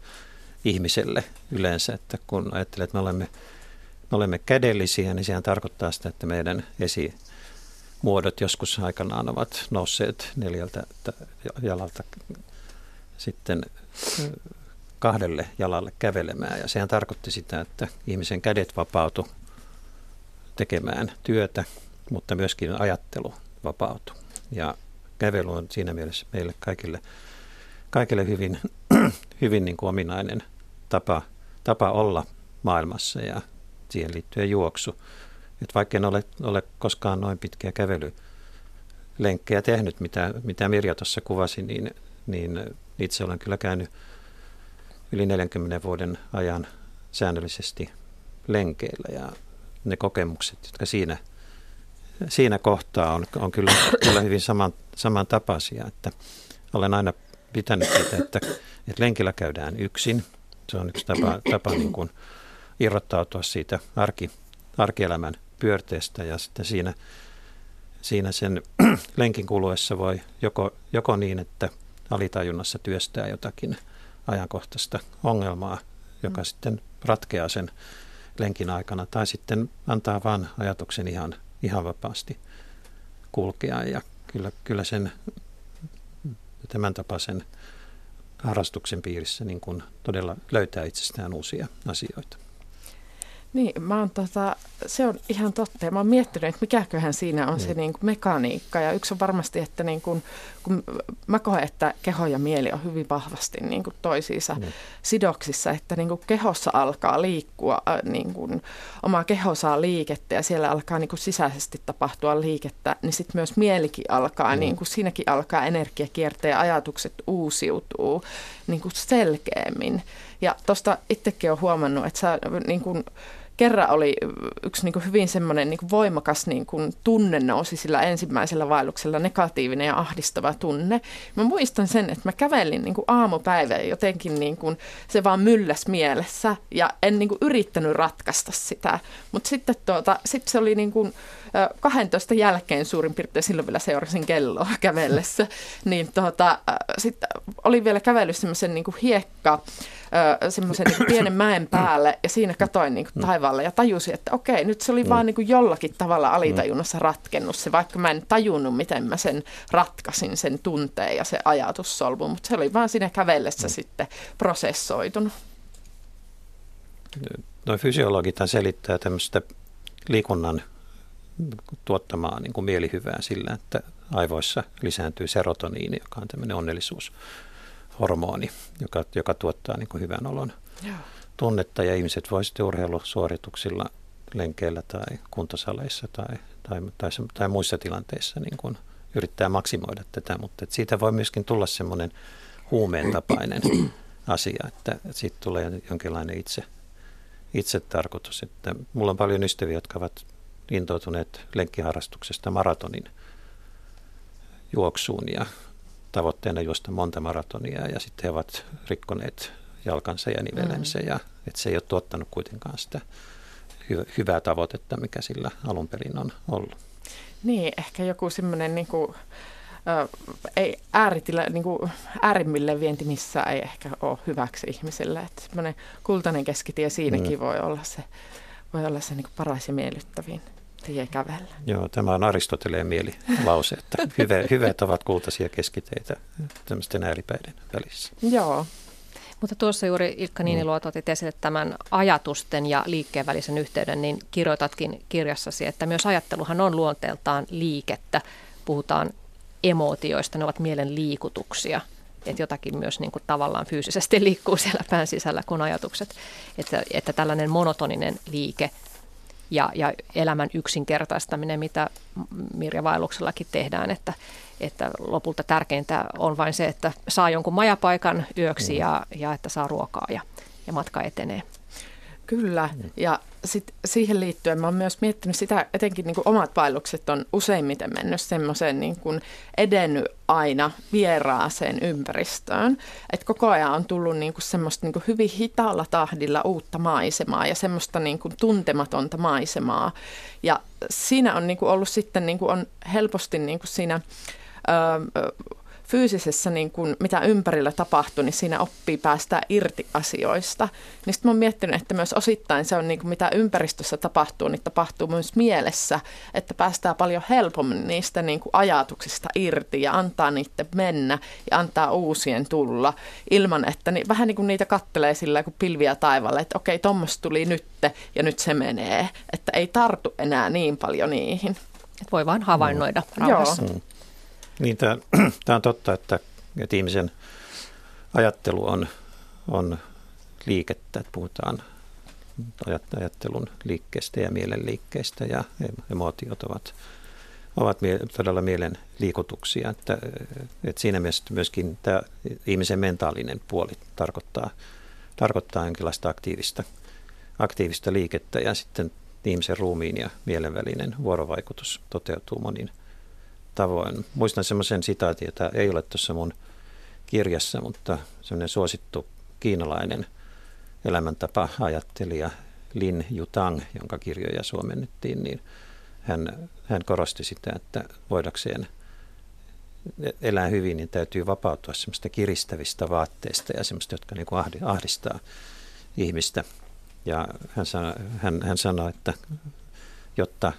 ihmiselle yleensä, että kun ajattelee, että me olemme, me olemme kädellisiä, niin sehän tarkoittaa sitä, että meidän esimuodot joskus aikanaan ovat nousseet neljältä jalalta sitten kahdelle jalalle kävelemään. Ja sehän tarkoitti sitä, että ihmisen kädet vapautu tekemään työtä, mutta myöskin ajattelu vapautui. Ja kävely on siinä mielessä meille kaikille, kaikille hyvin, hyvin niin kuin ominainen tapa, tapa olla maailmassa ja siihen liittyen juoksu. Et vaikka en ole, ole koskaan noin pitkiä kävelylenkkejä tehnyt, mitä, mitä Mirja tuossa kuvasi, niin, niin itse olen kyllä käynyt yli 40 vuoden ajan säännöllisesti lenkeillä ja ne kokemukset, jotka siinä, siinä kohtaa on, on kyllä, kyllä hyvin saman, samantapaisia, että olen aina pitänyt sitä, että, että lenkillä käydään yksin. Se on yksi tapa, tapa niin kuin irrottautua siitä arki, arkielämän pyörteestä ja sitten siinä, siinä sen lenkin kuluessa voi joko, joko niin, että alitajunnassa työstää jotakin ajankohtaista ongelmaa, joka mm. sitten ratkeaa sen lenkin aikana, tai sitten antaa vain ajatuksen ihan, ihan vapaasti kulkea. Ja kyllä, kyllä sen tämän tapaisen harrastuksen piirissä niin kuin todella löytää itsestään uusia asioita. Niin, mä oon tota, se on ihan totta. Ja mä oon miettinyt, että mikäköhän siinä on mm. se niin kuin mekaniikka. Ja yksi on varmasti, että niin kuin, kun mä koen, että keho ja mieli on hyvin vahvasti niin kuin toisiinsa mm. sidoksissa, että niin kuin kehossa alkaa liikkua, äh, niin kuin, oma keho saa liikettä ja siellä alkaa niin kuin sisäisesti tapahtua liikettä, niin sitten myös mielikin alkaa, mm. niin kuin siinäkin alkaa energia kiertää ja ajatukset uusiutuu niin kuin selkeämmin. Ja tuosta itsekin olen huomannut, että sä niin kuin, kerran oli yksi niin kuin hyvin semmoinen niin kuin voimakas niin kuin tunne nousi sillä ensimmäisellä vaelluksella, negatiivinen ja ahdistava tunne. Mä muistan sen, että mä kävelin niin kuin aamupäivä ja jotenkin niin kuin se vaan mylläs mielessä ja en niin kuin yrittänyt ratkaista sitä. Mutta sitten tuota, sit se oli niin kuin 12 jälkeen suurin piirtein, silloin vielä seurasin kelloa kävellessä, niin tuota, sitten oli vielä kävellyt semmoisen niin hiekka, semmoisen niin pienen mäen päälle ja siinä katoin niin kuin taivaalle ja tajusin, että okei, nyt se oli mm. vaan niin kuin jollakin tavalla alitajunnassa ratkennut se, vaikka mä en tajunnut, miten mä sen ratkasin, sen tunteen ja se ajatussolvu, mutta se oli vaan siinä kävellessä mm. sitten prosessoitunut. Noin fysiologit selittää tämmöistä liikunnan tuottamaa niin kuin mielihyvää sillä, että aivoissa lisääntyy serotoniini, joka on tämmöinen onnellisuushormoni, joka, joka tuottaa niin kuin hyvän olon Joo. tunnetta. Ja ihmiset voivat sitten urheilusuorituksilla, lenkeillä tai kuntosaleissa tai, tai, tai, tai muissa tilanteissa niin kuin yrittää maksimoida tätä, mutta että siitä voi myöskin tulla semmoinen huumeen tapainen asia, että siitä tulee jonkinlainen itse, itse tarkoitus. Että mulla on paljon ystäviä, jotka ovat intoutuneet lenkkiharrastuksesta maratonin juoksuun ja tavoitteena juosta monta maratonia ja sitten he ovat rikkoneet jalkansa ja nivelensä mm. ja että se ei ole tuottanut kuitenkaan sitä hy- hyvää tavoitetta, mikä sillä alun perin on ollut. Niin, ehkä joku semmoinen niin kuin, äh, ei ääritila, niin kuin, äärimmille vienti missään ei ehkä ole hyväksi ihmiselle. Että semmoinen kultainen keskitie siinäkin mm. voi olla se, voi olla se niin kuin paras ja miellyttävin tie kävellä. Joo, tämä on Aristoteleen mielilause, että hyve, hyveet ovat kultaisia keskiteitä tämmöisten ääripäiden välissä. Joo. Mutta tuossa juuri Ilkka Niiniluoto otit esille tämän ajatusten ja liikkeen välisen yhteyden, niin kirjoitatkin kirjassasi, että myös ajatteluhan on luonteeltaan liikettä. Puhutaan emootioista, ne ovat mielen liikutuksia että jotakin myös niin kuin tavallaan fyysisesti liikkuu siellä pään sisällä kuin ajatukset. Että, että tällainen monotoninen liike ja, ja elämän yksinkertaistaminen, mitä Mirja Vaelluksellakin tehdään, että, että lopulta tärkeintä on vain se, että saa jonkun majapaikan yöksi mm. ja, ja että saa ruokaa ja, ja matka etenee. Kyllä, ja sit siihen liittyen mä oon myös miettinyt sitä, etenkin niin omat vaellukset on useimmiten mennyt semmoiseen niin kuin edennyt aina vieraaseen ympäristöön. Että koko ajan on tullut niin kuin semmoista niin kuin hyvin hitaalla tahdilla uutta maisemaa ja semmoista niin kuin tuntematonta maisemaa. Ja siinä on niin kuin ollut sitten, niin kuin on helposti niin kuin siinä... Öö, fyysisessä, niin kuin, mitä ympärillä tapahtuu, niin siinä oppii päästä irti asioista. Niin sitten mä oon miettinyt, että myös osittain se on, niin kuin, mitä ympäristössä tapahtuu, niin tapahtuu myös mielessä, että päästään paljon helpommin niistä niin kuin, ajatuksista irti ja antaa niiden mennä ja antaa uusien tulla ilman, että niin, vähän niin kuin niitä kattelee sillä kuin pilviä taivaalle, että okei, tuommoista tuli nyt ja nyt se menee, että ei tartu enää niin paljon niihin. Et voi vaan havainnoida mm. rauhassa. Joo. Niin, tämä, tämä on totta, että, että ihmisen ajattelu on, on liikettä, että puhutaan ajattelun liikkeestä ja mielen liikkeestä ja emootiot ovat, ovat todella mielen liikutuksia. Että, että siinä mielessä myöskin tämä ihmisen mentaalinen puoli tarkoittaa, tarkoittaa jonkinlaista aktiivista aktiivista liikettä ja sitten ihmisen ruumiin ja mielen välinen vuorovaikutus toteutuu monin tavoin. Muistan semmoisen sitaatin, jota ei ole tuossa mun kirjassa, mutta semmoinen suosittu kiinalainen elämäntapa ajattelija Lin Yutang, jonka kirjoja suomennettiin, niin hän, hän korosti sitä, että voidakseen elää hyvin, niin täytyy vapautua semmoista kiristävistä vaatteista ja semmoista, jotka niin ahdistaa ihmistä. Ja hän sanoi, hän, hän sanoi, että jotta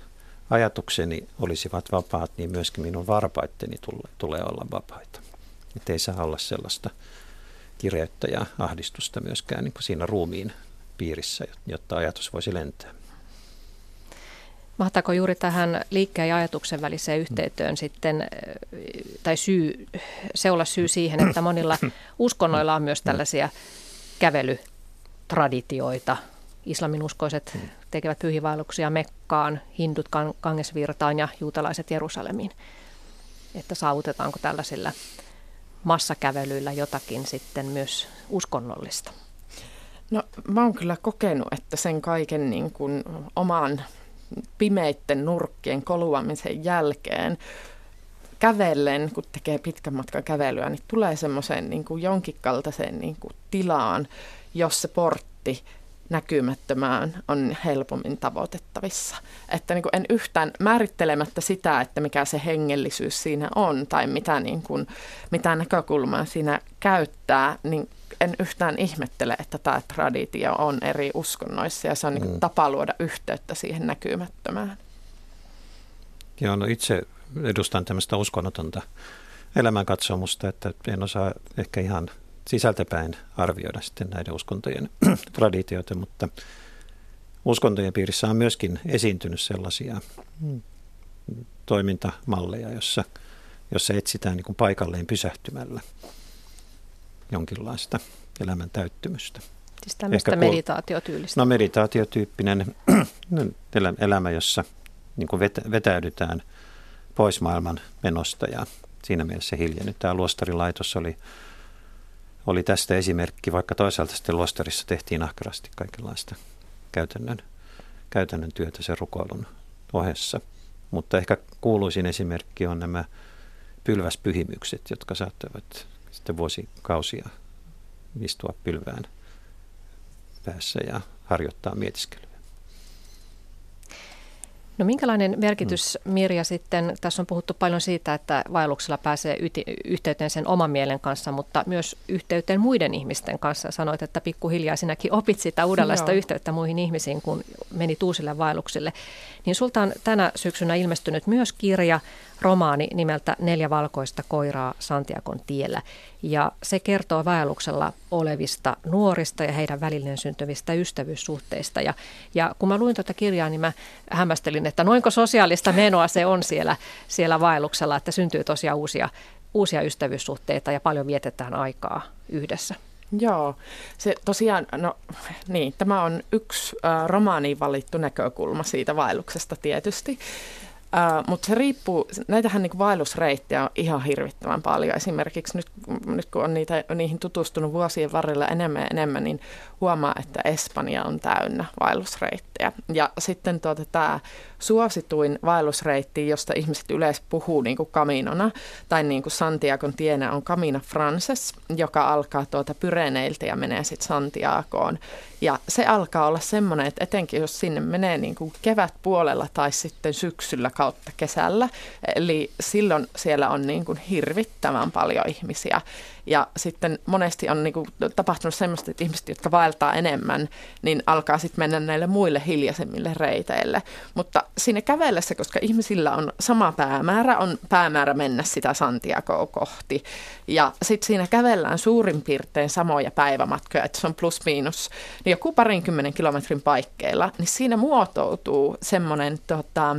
ajatukseni olisivat vapaat, niin myöskin minun varpaitteni tule, tulee olla vapaita. Että ei saa olla sellaista kireyttä ja ahdistusta myöskään niin kuin siinä ruumiin piirissä, jotta ajatus voisi lentää. Mahtaako juuri tähän liikkeen ja ajatuksen väliseen yhteyteen sitten, tai syy, se olla syy siihen, että monilla uskonnoilla on myös tällaisia kävelytraditioita. Islaminuskoiset tekevät pyhivaelluksia Mekkaan, hindut Kangesvirtaan ja juutalaiset Jerusalemiin. Että saavutetaanko tällaisilla massakävelyillä jotakin sitten myös uskonnollista? No mä oon kyllä kokenut, että sen kaiken niin kuin oman pimeitten nurkkien koluamisen jälkeen kävellen, kun tekee pitkän matkan kävelyä, niin tulee semmoiseen niin kuin jonkin kaltaiseen niin kuin tilaan, jos se portti näkymättömään on helpommin tavoitettavissa. Että niin kuin en yhtään määrittelemättä sitä, että mikä se hengellisyys siinä on tai mitä, niin kuin, mitä näkökulmaa siinä käyttää, niin en yhtään ihmettele, että tämä traditio on eri uskonnoissa ja se on niin mm. tapa luoda yhteyttä siihen näkymättömään. Joo, no itse edustan tämmöistä uskonnotonta elämänkatsomusta, että en osaa ehkä ihan sisältäpäin arvioida sitten näiden uskontojen traditioita, mutta uskontojen piirissä on myöskin esiintynyt sellaisia mm, toimintamalleja, jossa, jossa etsitään niin kuin paikalleen pysähtymällä jonkinlaista elämän täyttymystä. Siis tämmöistä Ehkä meditaatiotyylistä. No meditaatiotyyppinen elämä, jossa niin kuin vetäydytään pois maailman menosta ja siinä mielessä hiljennytään. Luostarilaitos oli, oli tästä esimerkki, vaikka toisaalta sitten luostarissa tehtiin ahkerasti kaikenlaista käytännön, käytännön työtä sen rukoilun ohessa. Mutta ehkä kuuluisin esimerkki on nämä pylväspyhimykset, jotka saattavat sitten vuosikausia istua pylvään päässä ja harjoittaa mietiskelyä. No minkälainen merkitys Mirja sitten, tässä on puhuttu paljon siitä, että vaelluksella pääsee yti, yhteyteen sen oman mielen kanssa, mutta myös yhteyteen muiden ihmisten kanssa. Sanoit, että pikkuhiljaa sinäkin opit sitä uudenlaista Joo. yhteyttä muihin ihmisiin, kun meni uusille vaelluksille. Niin sulta on tänä syksynä ilmestynyt myös kirja, romaani nimeltä Neljä valkoista koiraa Santiagon tiellä. Ja se kertoo vaelluksella olevista nuorista ja heidän välilleen syntyvistä ystävyyssuhteista. Ja, ja kun mä luin tuota kirjaa, niin mä hämmästelin, että noinko sosiaalista menoa se on siellä, siellä vaelluksella, että syntyy tosiaan uusia, uusia ystävyyssuhteita ja paljon vietetään aikaa yhdessä. Joo, se tosiaan, no niin, tämä on yksi äh, romaaniin valittu näkökulma siitä vaelluksesta tietysti. Uh, Mutta se riippuu, näitähän niin vaellusreittejä on ihan hirvittävän paljon. Esimerkiksi nyt, nyt kun on niitä, niihin tutustunut vuosien varrella enemmän ja enemmän, niin huomaa, että Espanja on täynnä vaellusreittejä. Ja sitten tuota, tämä suosituin vaellusreitti, josta ihmiset yleensä puhuu niin kuin Caminona, tai niin kuin Santiagon tienä on Camina Frances, joka alkaa tuota Pyreneiltä ja menee sitten Santiagoon. Ja se alkaa olla semmoinen, että etenkin jos sinne menee niin kuin kevätpuolella tai sitten syksyllä kautta kesällä, eli silloin siellä on niin kuin hirvittävän paljon ihmisiä. Ja sitten monesti on niin kuin tapahtunut semmoista, että ihmiset, jotka vaeltaa enemmän, niin alkaa sitten mennä näille muille hiljaisemmille reiteille. Mutta siinä kävellessä, koska ihmisillä on sama päämäärä, on päämäärä mennä sitä Santiagoa kohti. Ja sitten siinä kävellään suurin piirtein samoja päivämatkoja, että se on plus miinus niin joku parinkymmenen kilometrin paikkeilla, niin siinä muotoutuu semmoinen tota,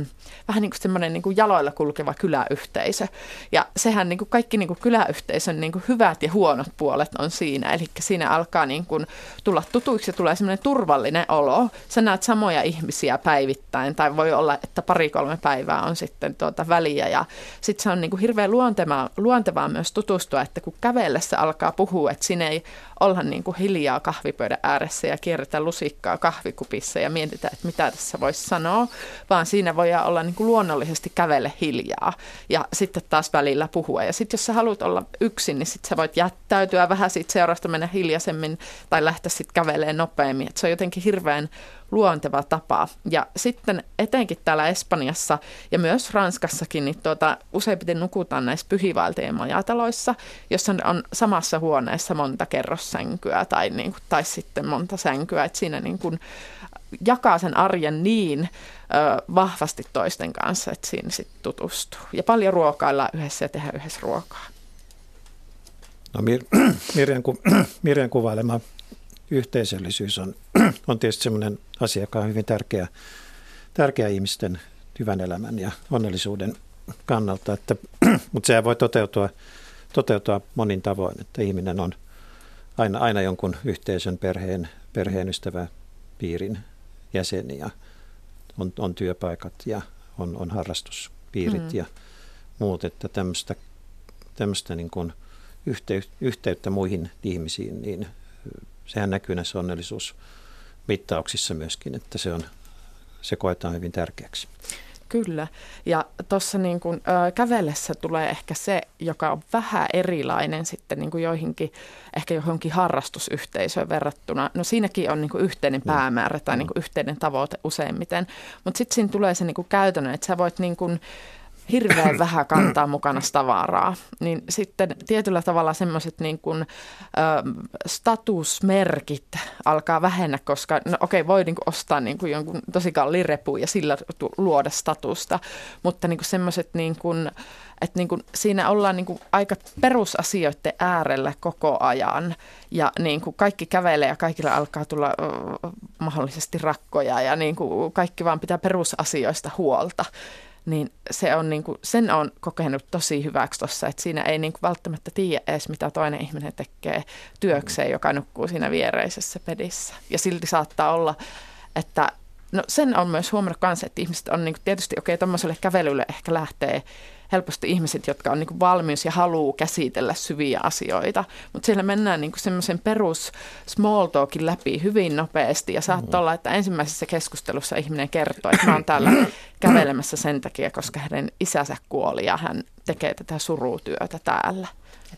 vähän niin kuin semmoinen niin kuin jaloilla kulkeva kyläyhteisö. Ja sehän niin kuin kaikki niin kuin kyläyhteisön niin kuin hyvät ja huonot puolet on siinä. Eli siinä alkaa niin kuin tulla tutuiksi ja tulee semmoinen turvallinen olo. Sä näet samoja ihmisiä päivittäin tai voi olla, että pari-kolme päivää on sitten tuota väliä. Ja sitten se on niin kuin hirveän luontevaa, luontevaa myös tutustua, että kun kävellessä alkaa puhua, että siinä ei olla niin kuin hiljaa kahvipöydän ääressä ja kierrätä lusikkaa kahvikupissa ja mietitä, että mitä tässä voisi sanoa, vaan siinä voi olla niin kuin luonnollisesti kävele hiljaa ja sitten taas välillä puhua. Ja sitten jos sä haluat olla yksin, niin sitten sä voit jättäytyä vähän siitä seurasta, mennä hiljaisemmin tai lähteä sitten kävelemään nopeammin. Et se on jotenkin hirveän luonteva tapa. Ja sitten etenkin täällä Espanjassa ja myös Ranskassakin, niin tuota, useimmiten nukutaan näissä pyhivaltojen majataloissa, jossa on samassa huoneessa monta kerrossänkyä tai, niin kuin, tai sitten monta sänkyä, että siinä niin kuin jakaa sen arjen niin ö, vahvasti toisten kanssa, että siinä sitten tutustuu. Ja paljon ruokailla yhdessä ja tehdä yhdessä ruokaa. No Mir- Mirjan, ku- Mirjan kuvailema yhteisöllisyys on, on tietysti sellainen asia, joka on hyvin tärkeä, tärkeä ihmisten hyvän elämän ja onnellisuuden kannalta, että, mutta sehän voi toteutua, toteutua monin tavoin, että ihminen on aina, aina jonkun yhteisön, perheen, perheen ystävä, piirin jäseni ja on, on työpaikat ja on, on harrastuspiirit mm. ja muut, että tämmöistä, tämmöistä niin kuin yhteyttä muihin ihmisiin, niin sehän näkyy näissä onnellisuusmittauksissa myöskin, että se, on, se koetaan hyvin tärkeäksi. Kyllä. Ja tuossa niin kun, ö, kävellessä tulee ehkä se, joka on vähän erilainen sitten niin kuin joihinkin, ehkä johonkin harrastusyhteisöön verrattuna. No siinäkin on niin kuin yhteinen mm. päämäärä tai mm. niin kuin yhteinen tavoite useimmiten. Mutta sitten siinä tulee se niin kuin käytännön, että sä voit niin kuin, hirveän vähän kantaa mukana tavaraa, niin sitten tietyllä tavalla semmoiset niin kuin, ö, statusmerkit alkaa vähennä, koska no okei, okay, voi niin kuin ostaa niin kuin jonkun tosi kalliin repu ja sillä luoda statusta, mutta niin kuin semmoiset niin kuin, että niin kuin siinä ollaan niin kuin aika perusasioiden äärellä koko ajan. Ja niin kuin kaikki kävelee ja kaikilla alkaa tulla mahdollisesti rakkoja ja niin kuin kaikki vaan pitää perusasioista huolta niin se on niin kuin, sen on kokenut tosi hyväksi tuossa, että siinä ei niin kuin välttämättä tiedä edes, mitä toinen ihminen tekee työkseen, joka nukkuu siinä viereisessä pedissä. Ja silti saattaa olla, että no sen on myös huomannut kanssa, että ihmiset on niin kuin, tietysti, okei, okay, tuommoiselle kävelylle ehkä lähtee helposti ihmiset, jotka on niin kuin valmius ja haluaa käsitellä syviä asioita. Mutta siellä mennään niin semmoisen perus small talkin läpi hyvin nopeasti ja saattaa mm-hmm. olla, että ensimmäisessä keskustelussa ihminen kertoo, että mä oon täällä kävelemässä sen takia, koska hänen isänsä kuoli ja hän tekee tätä surutyötä täällä.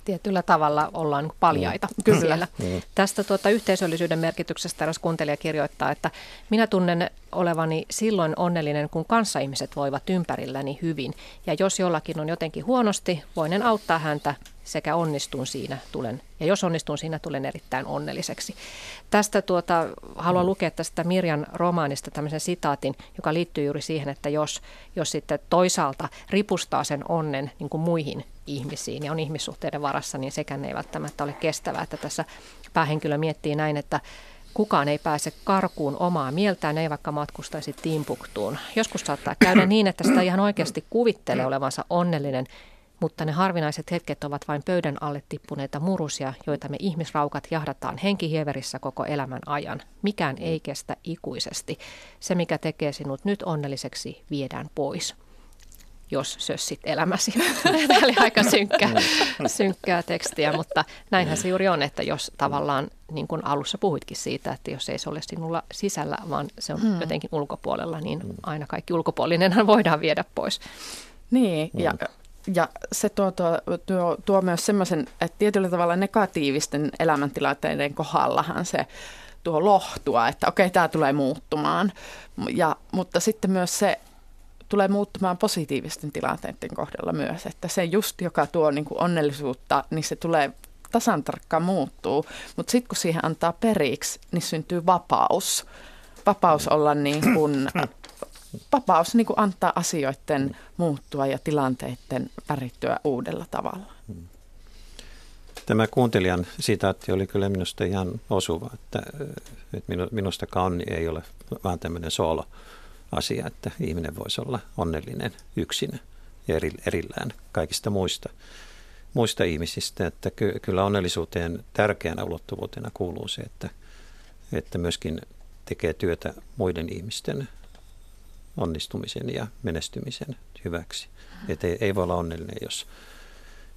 Tietyllä tavalla ollaan niin paljaita mm. Kyllä. siellä. Mm. Tästä tuota yhteisöllisyyden merkityksestä eräs kuuntelija kirjoittaa, että minä tunnen olevani silloin onnellinen, kun kanssaihmiset voivat ympärilläni hyvin. Ja jos jollakin on jotenkin huonosti, voinen auttaa häntä sekä onnistun siinä, tulen, ja jos onnistun siinä, tulen erittäin onnelliseksi. Tästä tuota, haluan mm. lukea tästä Mirjan romaanista tämmöisen sitaatin, joka liittyy juuri siihen, että jos, jos sitten toisaalta ripustaa sen onnen niin kuin muihin ihmisiin ja on ihmissuhteiden varassa, niin sekään ei välttämättä ole kestävää, että tässä päähenkilö miettii näin, että kukaan ei pääse karkuun omaa mieltään, ei vaikka matkustaisi Timbuktuun. Joskus saattaa käydä niin, että sitä ihan oikeasti kuvittelee olevansa onnellinen, mutta ne harvinaiset hetket ovat vain pöydän alle tippuneita murusia, joita me ihmisraukat jahdataan henkihieverissä koko elämän ajan. Mikään ei kestä ikuisesti. Se, mikä tekee sinut nyt onnelliseksi, viedään pois jos sössit elämäsi. Tämä oli aika synkkää, synkkää tekstiä, mutta näinhän se juuri on, että jos tavallaan, niin kuin alussa puhuitkin siitä, että jos ei se ole sinulla sisällä, vaan se on hmm. jotenkin ulkopuolella, niin aina kaikki ulkopuolinenhan voidaan viedä pois. Niin, ja ja se tuo, tuo, tuo, tuo myös semmoisen, että tietyllä tavalla negatiivisten elämäntilanteiden kohdallahan se tuo lohtua, että okei, tämä tulee muuttumaan. Ja, mutta sitten myös se tulee muuttumaan positiivisten tilanteiden kohdalla myös, että se just, joka tuo niin kuin onnellisuutta, niin se tulee tasan tarkkaan muuttuu, mutta sitten kun siihen antaa periksi, niin syntyy vapaus. Vapaus olla niin kuin vapaus niin kuin antaa asioiden muuttua ja tilanteiden värittyä uudella tavalla. Tämä kuuntelijan sitaatti oli kyllä minusta ihan osuva, että, että minusta kauni ei ole vaan tämmöinen solo asia, että ihminen voisi olla onnellinen yksin ja erillään kaikista muista, muista ihmisistä. Että ky, kyllä onnellisuuteen tärkeänä ulottuvuutena kuuluu se, että, että myöskin tekee työtä muiden ihmisten onnistumisen ja menestymisen hyväksi. Että ei, ei voi olla onnellinen, jos,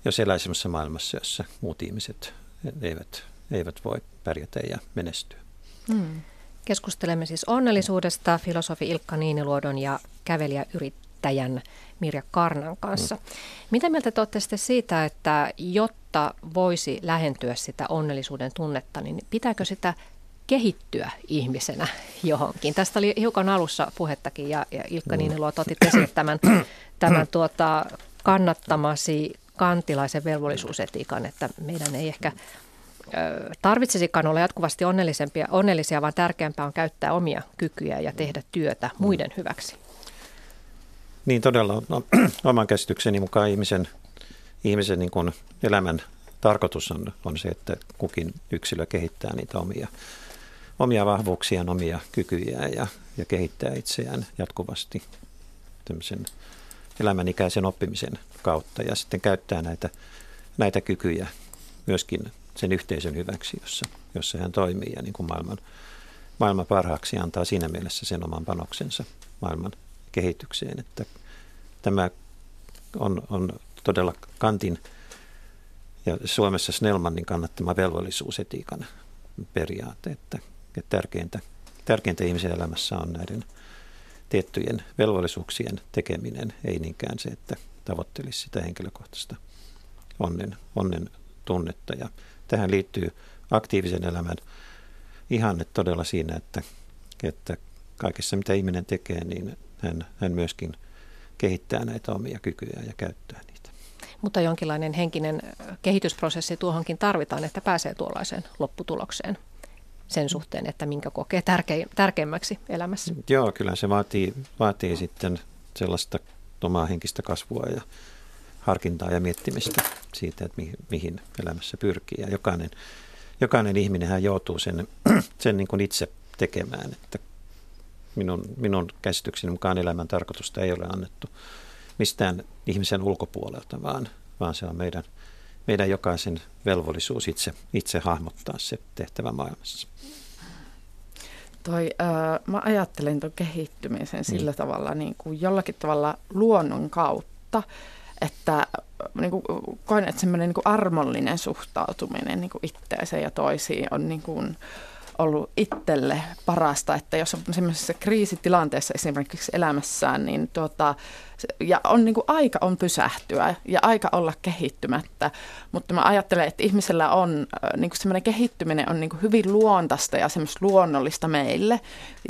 jos elää sellaisessa maailmassa, jossa muut ihmiset eivät, eivät voi pärjätä ja menestyä. Hmm. Keskustelemme siis onnellisuudesta filosofi Ilkka Niiniluodon ja kävelijäyrittäjän Mirja Karnan kanssa. Hmm. Mitä mieltä te olette sitten siitä, että jotta voisi lähentyä sitä onnellisuuden tunnetta, niin pitääkö sitä kehittyä ihmisenä johonkin. Tästä oli hiukan alussa puhettakin ja, ja Ilkka mm. Niiniluoto otit esille tämän, tämän tuota, kannattamasi kantilaisen velvollisuusetiikan, että meidän ei ehkä tarvitsisikaan olla jatkuvasti onnellisempia, onnellisia, vaan tärkeämpää on käyttää omia kykyjä ja tehdä työtä muiden hyväksi. Niin todella, no, oman käsitykseni mukaan ihmisen, ihmisen niin kuin elämän tarkoitus on, on se, että kukin yksilö kehittää niitä omia omia vahvuuksiaan, omia kykyjään ja, ja kehittää itseään jatkuvasti tämmöisen elämänikäisen oppimisen kautta ja sitten käyttää näitä, näitä kykyjä myöskin sen yhteisön hyväksi, jossa, jossa hän toimii ja niin kuin maailman, maailman parhaaksi antaa siinä mielessä sen oman panoksensa maailman kehitykseen. Että tämä on, on todella Kantin ja Suomessa Snellmanin kannattama velvollisuusetiikan periaate, että että tärkeintä, tärkeintä ihmisen elämässä on näiden tiettyjen velvollisuuksien tekeminen, ei niinkään se, että tavoittelisi sitä henkilökohtaista onnen, onnen tunnetta. Ja tähän liittyy aktiivisen elämän ihanne todella siinä, että, että kaikessa mitä ihminen tekee, niin hän, hän myöskin kehittää näitä omia kykyjä ja käyttää niitä. Mutta jonkinlainen henkinen kehitysprosessi tuohonkin tarvitaan, että pääsee tuollaiseen lopputulokseen sen suhteen, että minkä kokee tärkein, tärkeimmäksi elämässä. Joo, kyllä se vaatii, vaatii sitten sellaista omaa henkistä kasvua ja harkintaa ja miettimistä siitä, että mihin, mihin elämässä pyrkii. Ja jokainen, jokainen ihminen joutuu sen, sen niin kuin itse tekemään, että minun, minun käsitykseni mukaan elämän tarkoitusta ei ole annettu mistään ihmisen ulkopuolelta, vaan, vaan se on meidän – meidän jokaisen velvollisuus itse, itse hahmottaa se tehtävä maailmassa. Toi, äh, mä ajattelen tuon kehittymisen sillä mm. tavalla niin kuin jollakin tavalla luonnon kautta, että niin kuin, koen, että semmoinen niin kuin armollinen suhtautuminen niin kuin itteeseen ja toisiin on niin kuin, ollut itselle parasta, että jos on semmoisessa kriisitilanteessa esimerkiksi elämässään, niin tuota, ja on niin kuin aika on pysähtyä ja aika olla kehittymättä, mutta mä ajattelen, että ihmisellä on niin kuin semmoinen kehittyminen on niin kuin hyvin luontaista ja semmoista luonnollista meille.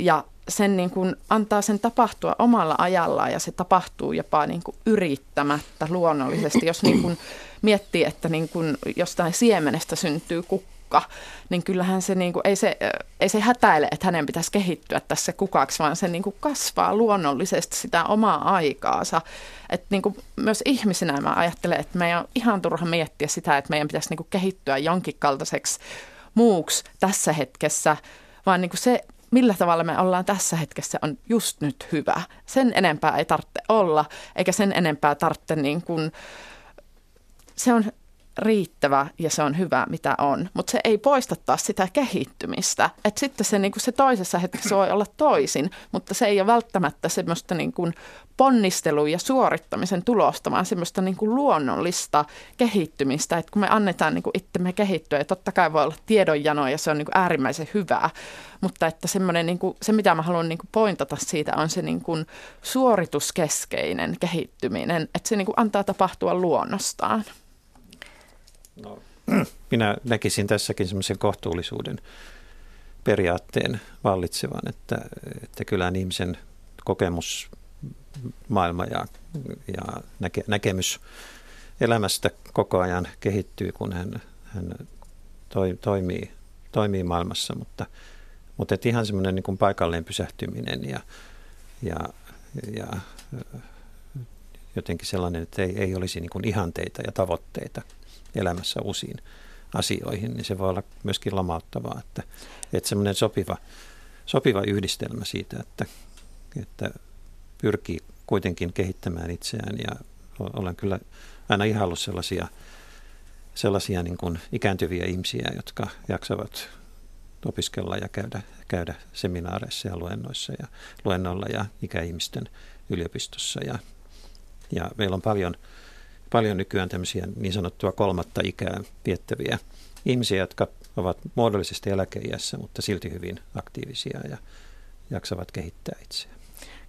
Ja sen niin kuin antaa sen tapahtua omalla ajallaan ja se tapahtuu jopa niin kuin yrittämättä luonnollisesti, jos niin kuin miettii, että niin kuin jostain siemenestä syntyy kukka, kukka, niin kyllähän se, niin kuin, ei, se, ei se hätäile, että hänen pitäisi kehittyä tässä kukaksi, vaan se niin kuin kasvaa luonnollisesti sitä omaa aikaansa. Et niin kuin myös ihmisenä mä ajattelen, että meidän on ihan turha miettiä sitä, että meidän pitäisi niin kuin kehittyä jonkin kaltaiseksi muuksi tässä hetkessä, vaan niin kuin se, millä tavalla me ollaan tässä hetkessä on just nyt hyvä. Sen enempää ei tarvitse olla, eikä sen enempää tarvitse niin kuin, se on riittävä ja se on hyvä, mitä on. Mutta se ei poista taas sitä kehittymistä. Et sitten se, niin se toisessa hetkessä voi olla toisin, mutta se ei ole välttämättä semmoista niin kuin ponnistelun ja suorittamisen tulosta, vaan semmoista niin kuin luonnollista kehittymistä. Et kun me annetaan niin kuin itsemme kehittyä, ja totta kai voi olla tiedonjano ja se on niin kuin äärimmäisen hyvää, mutta että semmoinen, niin kuin, se mitä mä haluan niin kuin pointata siitä on se niin kuin suorituskeskeinen kehittyminen, että se niin kuin antaa tapahtua luonnostaan. No, minä näkisin tässäkin semmoisen kohtuullisuuden periaatteen vallitsevan, että, että kyllä ihmisen kokemus, maailma ja, ja näke, näkemys elämästä koko ajan kehittyy, kun hän, hän toi, toimii, toimii maailmassa, mutta, mutta että ihan semmoinen niin paikalleen pysähtyminen ja, ja, ja jotenkin sellainen, että ei, ei olisi niin kuin ihanteita ja tavoitteita elämässä uusiin asioihin, niin se voi olla myöskin lamauttavaa, että, että semmoinen sopiva, sopiva yhdistelmä siitä, että, että pyrkii kuitenkin kehittämään itseään ja olen kyllä aina ihaillut sellaisia, sellaisia niin kuin ikääntyviä ihmisiä, jotka jaksavat opiskella ja käydä, käydä seminaareissa ja luennoissa ja luennoilla ja ikäihmisten yliopistossa. Ja, ja meillä on paljon paljon nykyään tämmöisiä niin sanottua kolmatta ikää viettäviä ihmisiä, jotka ovat muodollisesti eläkeiässä, mutta silti hyvin aktiivisia ja jaksavat kehittää itseään.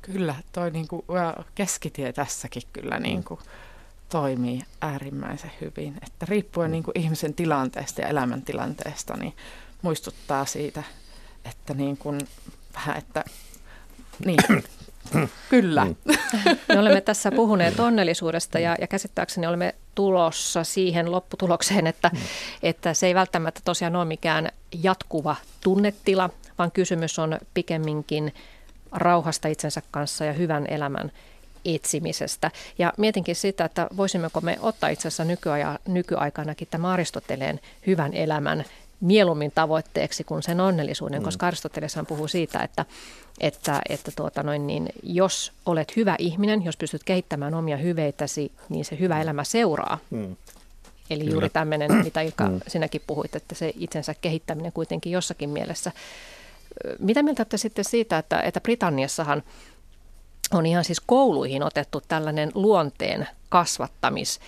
Kyllä, toi niinku, keskitie tässäkin kyllä mm. niinku, toimii äärimmäisen hyvin. Että riippuen mm. niinku, ihmisen tilanteesta ja elämäntilanteesta, niin muistuttaa siitä, että niin kuin, vähän, että niin, Kyllä. Mm. Me olemme tässä puhuneet onnellisuudesta ja, ja käsittääkseni olemme tulossa siihen lopputulokseen, että, mm. että se ei välttämättä tosiaan ole mikään jatkuva tunnetila, vaan kysymys on pikemminkin rauhasta itsensä kanssa ja hyvän elämän etsimisestä. Ja mietinkin sitä, että voisimmeko me ottaa itse asiassa nykyaja, nykyaikanakin tämä Aristoteleen hyvän elämän mieluummin tavoitteeksi kuin sen onnellisuuden, mm. koska Aristoteleshan puhuu siitä, että, että, että tuota noin, niin jos olet hyvä ihminen, jos pystyt kehittämään omia hyveitäsi, niin se hyvä elämä seuraa. Mm. Eli Kyllä. juuri tämmöinen, mitä Ilka mm. sinäkin puhuit, että se itsensä kehittäminen kuitenkin jossakin mielessä. Mitä mieltä olette sitten siitä, että, että Britanniassahan on ihan siis kouluihin otettu tällainen luonteen kasvattamis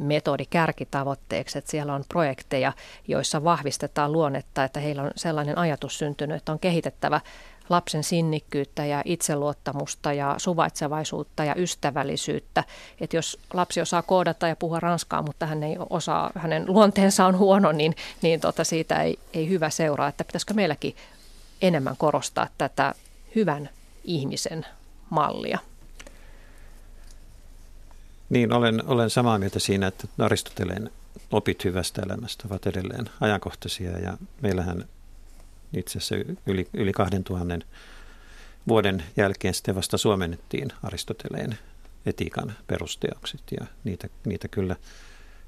metodi kärkitavoitteeksi, että siellä on projekteja, joissa vahvistetaan luonnetta, että heillä on sellainen ajatus syntynyt, että on kehitettävä lapsen sinnikkyyttä ja itseluottamusta ja suvaitsevaisuutta ja ystävällisyyttä. Että jos lapsi osaa koodata ja puhua ranskaa, mutta hän ei osaa, hänen luonteensa on huono, niin, niin tota siitä ei, ei hyvä seuraa. Että pitäisikö meilläkin enemmän korostaa tätä hyvän ihmisen mallia? Niin, olen, olen samaa mieltä siinä, että Aristoteleen opit hyvästä elämästä ovat edelleen ajankohtaisia ja meillähän itse asiassa yli, yli 2000 vuoden jälkeen sitten vasta suomennettiin Aristoteleen etiikan perusteokset ja niitä, niitä kyllä,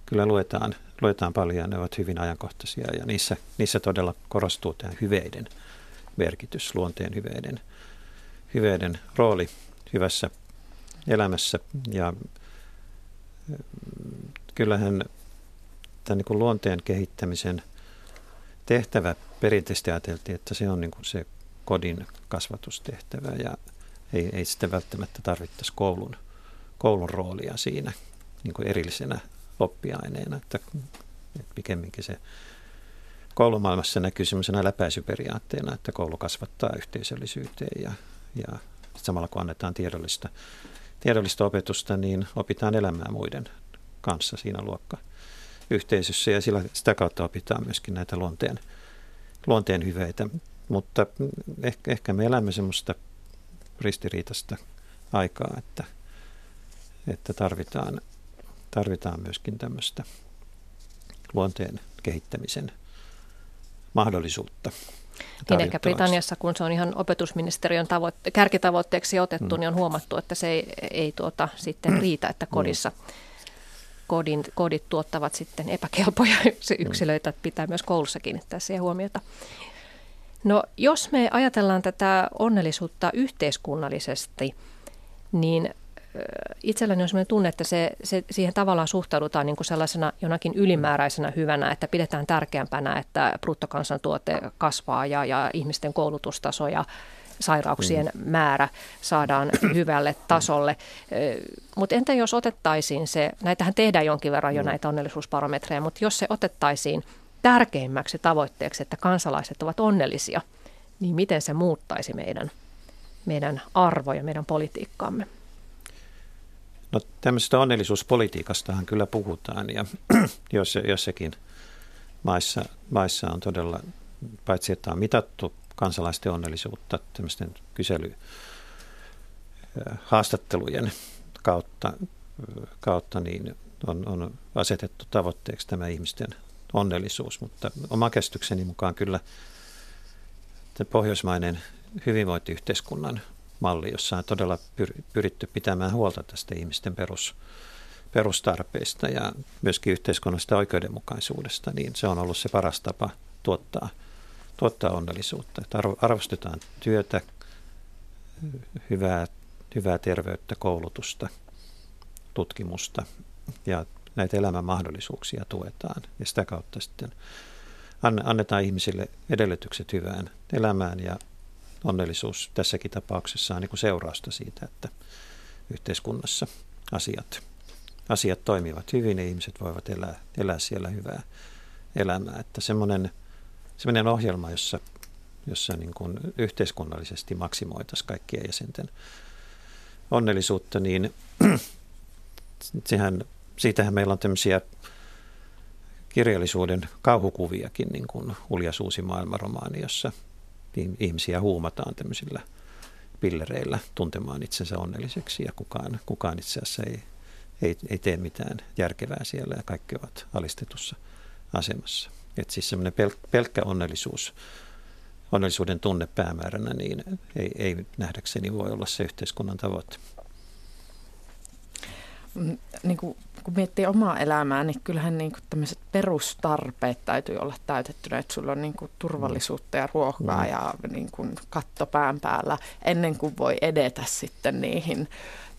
kyllä luetaan, luetaan paljon ja ne ovat hyvin ajankohtaisia ja niissä, niissä todella korostuu tämä hyveiden merkitys, luonteen hyveiden, hyveiden rooli hyvässä elämässä ja kyllähän tämän niin luonteen kehittämisen tehtävä perinteisesti ajateltiin, että se on niin kuin se kodin kasvatustehtävä ja ei, ei sitten välttämättä tarvittaisi koulun, koulun roolia siinä niin kuin erillisenä oppiaineena, että, että pikemminkin se koulumaailmassa näkyy sellaisena läpäisyperiaatteena, että koulu kasvattaa yhteisöllisyyteen ja, ja samalla kun annetaan tiedollista tiedollista opetusta, niin opitaan elämään muiden kanssa siinä luokka yhteisössä ja sillä, sitä kautta opitaan myöskin näitä luonteen, luonteen hyveitä. Mutta ehkä, ehkä me elämme semmoista ristiriitasta aikaa, että, että tarvitaan, tarvitaan myöskin tämmöistä luonteen kehittämisen mahdollisuutta. Niin ehkä Britanniassa, kun se on ihan opetusministeriön tavoitte- kärkitavoitteeksi otettu, mm. niin on huomattu, että se ei, ei tuota, sitten riitä, että kodissa mm. kodin, kodit tuottavat sitten epäkelpoja mm. yksilöitä, että pitää myös koulussa kiinnittää siihen huomiota. No jos me ajatellaan tätä onnellisuutta yhteiskunnallisesti, niin itselläni on sellainen tunne, että se, se, siihen tavallaan suhtaudutaan niin kuin sellaisena jonakin ylimääräisenä hyvänä, että pidetään tärkeämpänä, että bruttokansantuote kasvaa ja, ja ihmisten koulutustaso ja sairauksien mm. määrä saadaan hyvälle tasolle. Mutta entä jos otettaisiin se, näitähän tehdään jonkin verran jo mm. näitä onnellisuusbarometreja, mutta jos se otettaisiin tärkeimmäksi tavoitteeksi, että kansalaiset ovat onnellisia, niin miten se muuttaisi meidän, meidän arvoja, meidän politiikkaamme? No tämmöisestä onnellisuuspolitiikastahan kyllä puhutaan ja jos, jossakin maissa, maissa on todella, paitsi että on mitattu kansalaisten onnellisuutta tämmöisten kysely haastattelujen kautta, kautta niin on, on asetettu tavoitteeksi tämä ihmisten onnellisuus, mutta oma käsitykseni mukaan kyllä pohjoismainen hyvinvointiyhteiskunnan malli, jossa on todella pyritty pitämään huolta tästä ihmisten perus, perustarpeista ja myöskin yhteiskunnallisesta oikeudenmukaisuudesta, niin se on ollut se paras tapa tuottaa, tuottaa onnellisuutta. Että arvostetaan työtä, hyvää, hyvää terveyttä, koulutusta, tutkimusta ja näitä elämän mahdollisuuksia tuetaan. Ja sitä kautta sitten annetaan ihmisille edellytykset hyvään elämään ja onnellisuus tässäkin tapauksessa on niin kuin seurausta siitä, että yhteiskunnassa asiat, asiat toimivat hyvin ja ihmiset voivat elää, elää siellä hyvää elämää. Että semmoinen sellainen ohjelma, jossa, jossa niin kuin yhteiskunnallisesti maksimoitaisiin kaikkien jäsenten onnellisuutta, niin sehän, siitähän meillä on tämmöisiä kirjallisuuden kauhukuviakin, niin kuin Uljas uusi maailmaromaani, jossa ihmisiä huumataan tämmöisillä pillereillä tuntemaan itsensä onnelliseksi ja kukaan, kukaan itse asiassa ei, ei, ei tee mitään järkevää siellä ja kaikki ovat alistetussa asemassa. Että siis semmoinen pel- pelkkä onnellisuus, onnellisuuden tunne päämääränä, niin ei, ei nähdäkseni voi olla se yhteiskunnan tavoite. Niin kuin, kun miettii omaa elämää, niin kyllähän niin kuin tämmöiset perustarpeet täytyy olla täytettynä, että sulla on niin kuin turvallisuutta ja ruokaa mm. ja niin kuin katto pään päällä ennen kuin voi edetä sitten niihin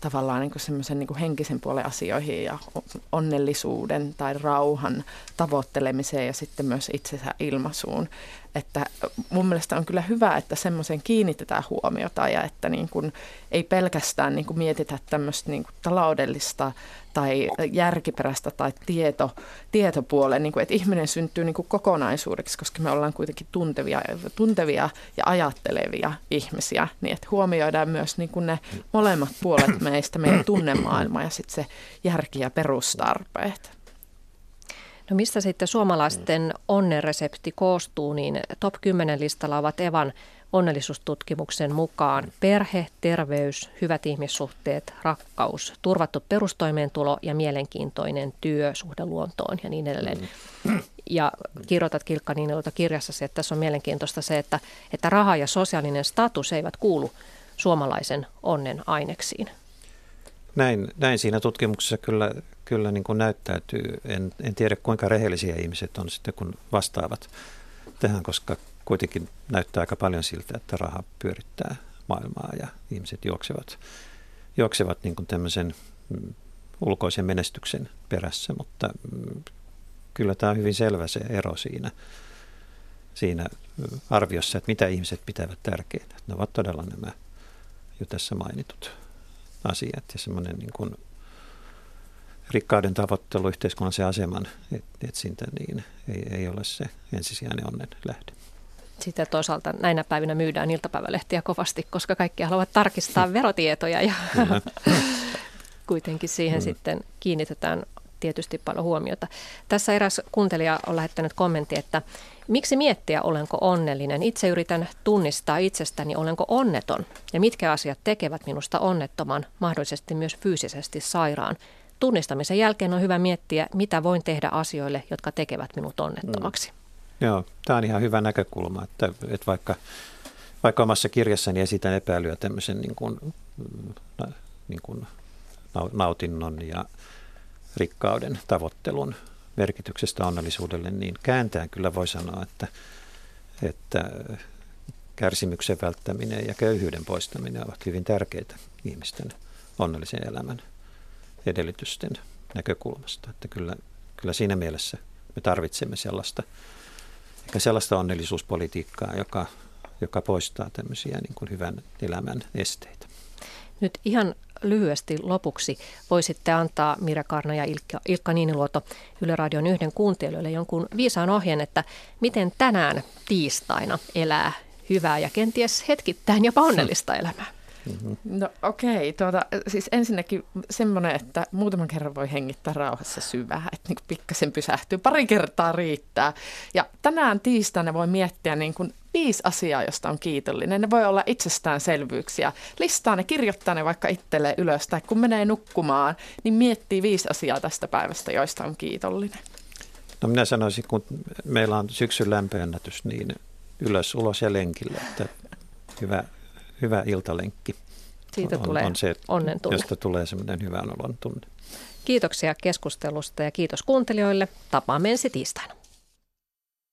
tavallaan niin semmoisen niin henkisen puolen asioihin ja onnellisuuden tai rauhan tavoittelemiseen ja sitten myös itsensä ilmaisuun. Että mun mielestä on kyllä hyvä, että semmoisen kiinnitetään huomiota ja että niin kuin ei pelkästään niin kuin mietitä tämmöistä niin kuin taloudellista tai järkiperäistä tai tieto, tietopuolen, niin kuin, että ihminen syntyy niin kuin kokonaisuudeksi, koska me ollaan kuitenkin tuntevia, tuntevia ja ajattelevia ihmisiä, niin että huomioidaan myös niin kuin ne molemmat puolet meistä, meidän tunnemaailma ja sitten se järki ja perustarpeet. No mistä sitten suomalaisten onnenresepti koostuu, niin top 10 listalla ovat Evan onnellisuustutkimuksen mukaan perhe, terveys, hyvät ihmissuhteet, rakkaus, turvattu perustoimeentulo ja mielenkiintoinen työ, suhde luontoon ja niin edelleen. Ja kirjoitat Kilkka Niinilta kirjassasi, että tässä on mielenkiintoista se, että, että raha ja sosiaalinen status eivät kuulu suomalaisen onnen aineksiin. Näin, näin siinä tutkimuksessa kyllä, kyllä niin kuin näyttäytyy. En, en tiedä kuinka rehellisiä ihmiset on sitten, kun vastaavat tähän, koska kuitenkin näyttää aika paljon siltä, että raha pyörittää maailmaa ja ihmiset juoksevat, juoksevat niin kuin tämmöisen mm, ulkoisen menestyksen perässä, mutta mm, kyllä tämä on hyvin selvä se ero siinä, siinä arviossa, että mitä ihmiset pitävät tärkeänä. Ne ovat todella nämä jo tässä mainitut asiat ja semmoinen niin kuin rikkauden tavoittelu, yhteiskunnallisen aseman etsintä, niin ei, ei ole se ensisijainen onnen lähde. Sitten toisaalta näinä päivinä myydään iltapäivälehtiä kovasti, koska kaikki haluavat tarkistaa verotietoja ja kuitenkin siihen mm. sitten kiinnitetään tietysti paljon huomiota. Tässä eräs kuuntelija on lähettänyt kommentti, että miksi miettiä, olenko onnellinen? Itse yritän tunnistaa itsestäni, olenko onneton ja mitkä asiat tekevät minusta onnettoman, mahdollisesti myös fyysisesti sairaan. Tunnistamisen jälkeen on hyvä miettiä, mitä voin tehdä asioille, jotka tekevät minut onnettomaksi. Mm. Joo, tämä on ihan hyvä näkökulma, että, että vaikka, vaikka omassa kirjassani esitän epäilyä tämmöisen niin kuin, niin kuin nautinnon ja rikkauden tavoittelun merkityksestä onnellisuudelle, niin kääntään kyllä voi sanoa, että, että kärsimyksen välttäminen ja köyhyyden poistaminen ovat hyvin tärkeitä ihmisten onnellisen elämän edellytysten näkökulmasta. Että kyllä, kyllä siinä mielessä me tarvitsemme sellaista, ehkä sellaista onnellisuuspolitiikkaa, joka, joka poistaa tämmöisiä niin kuin hyvän elämän esteitä. Nyt ihan lyhyesti lopuksi voisitte antaa Mira Karna ja Ilkka, Ilkka Niiniluoto Yle Radion yhden kuuntelijoille jonkun viisaan ohjeen, että miten tänään tiistaina elää hyvää ja kenties hetkittäin jopa onnellista elämää. Mm-hmm. No okei, okay, tuota, siis ensinnäkin semmoinen, että muutaman kerran voi hengittää rauhassa syvää, että niin pikkasen pysähtyy, pari kertaa riittää. Ja tänään tiistaina voi miettiä niin kuin viisi asiaa, josta on kiitollinen. Ne voi olla itsestäänselvyyksiä. Listaa ne, kirjoittaa ne vaikka itselleen ylös tai kun menee nukkumaan, niin miettii viisi asiaa tästä päivästä, joista on kiitollinen. No minä sanoisin, kun meillä on syksyn lämpöennätys, niin ylös, ulos ja lenkille, että hyvä, hyvä iltalenkki. Siitä on, tulee on se, onnen tunne. Josta tulee semmoinen hyvän olon tunne. Kiitoksia keskustelusta ja kiitos kuuntelijoille. Tapaamme ensi tiistaina.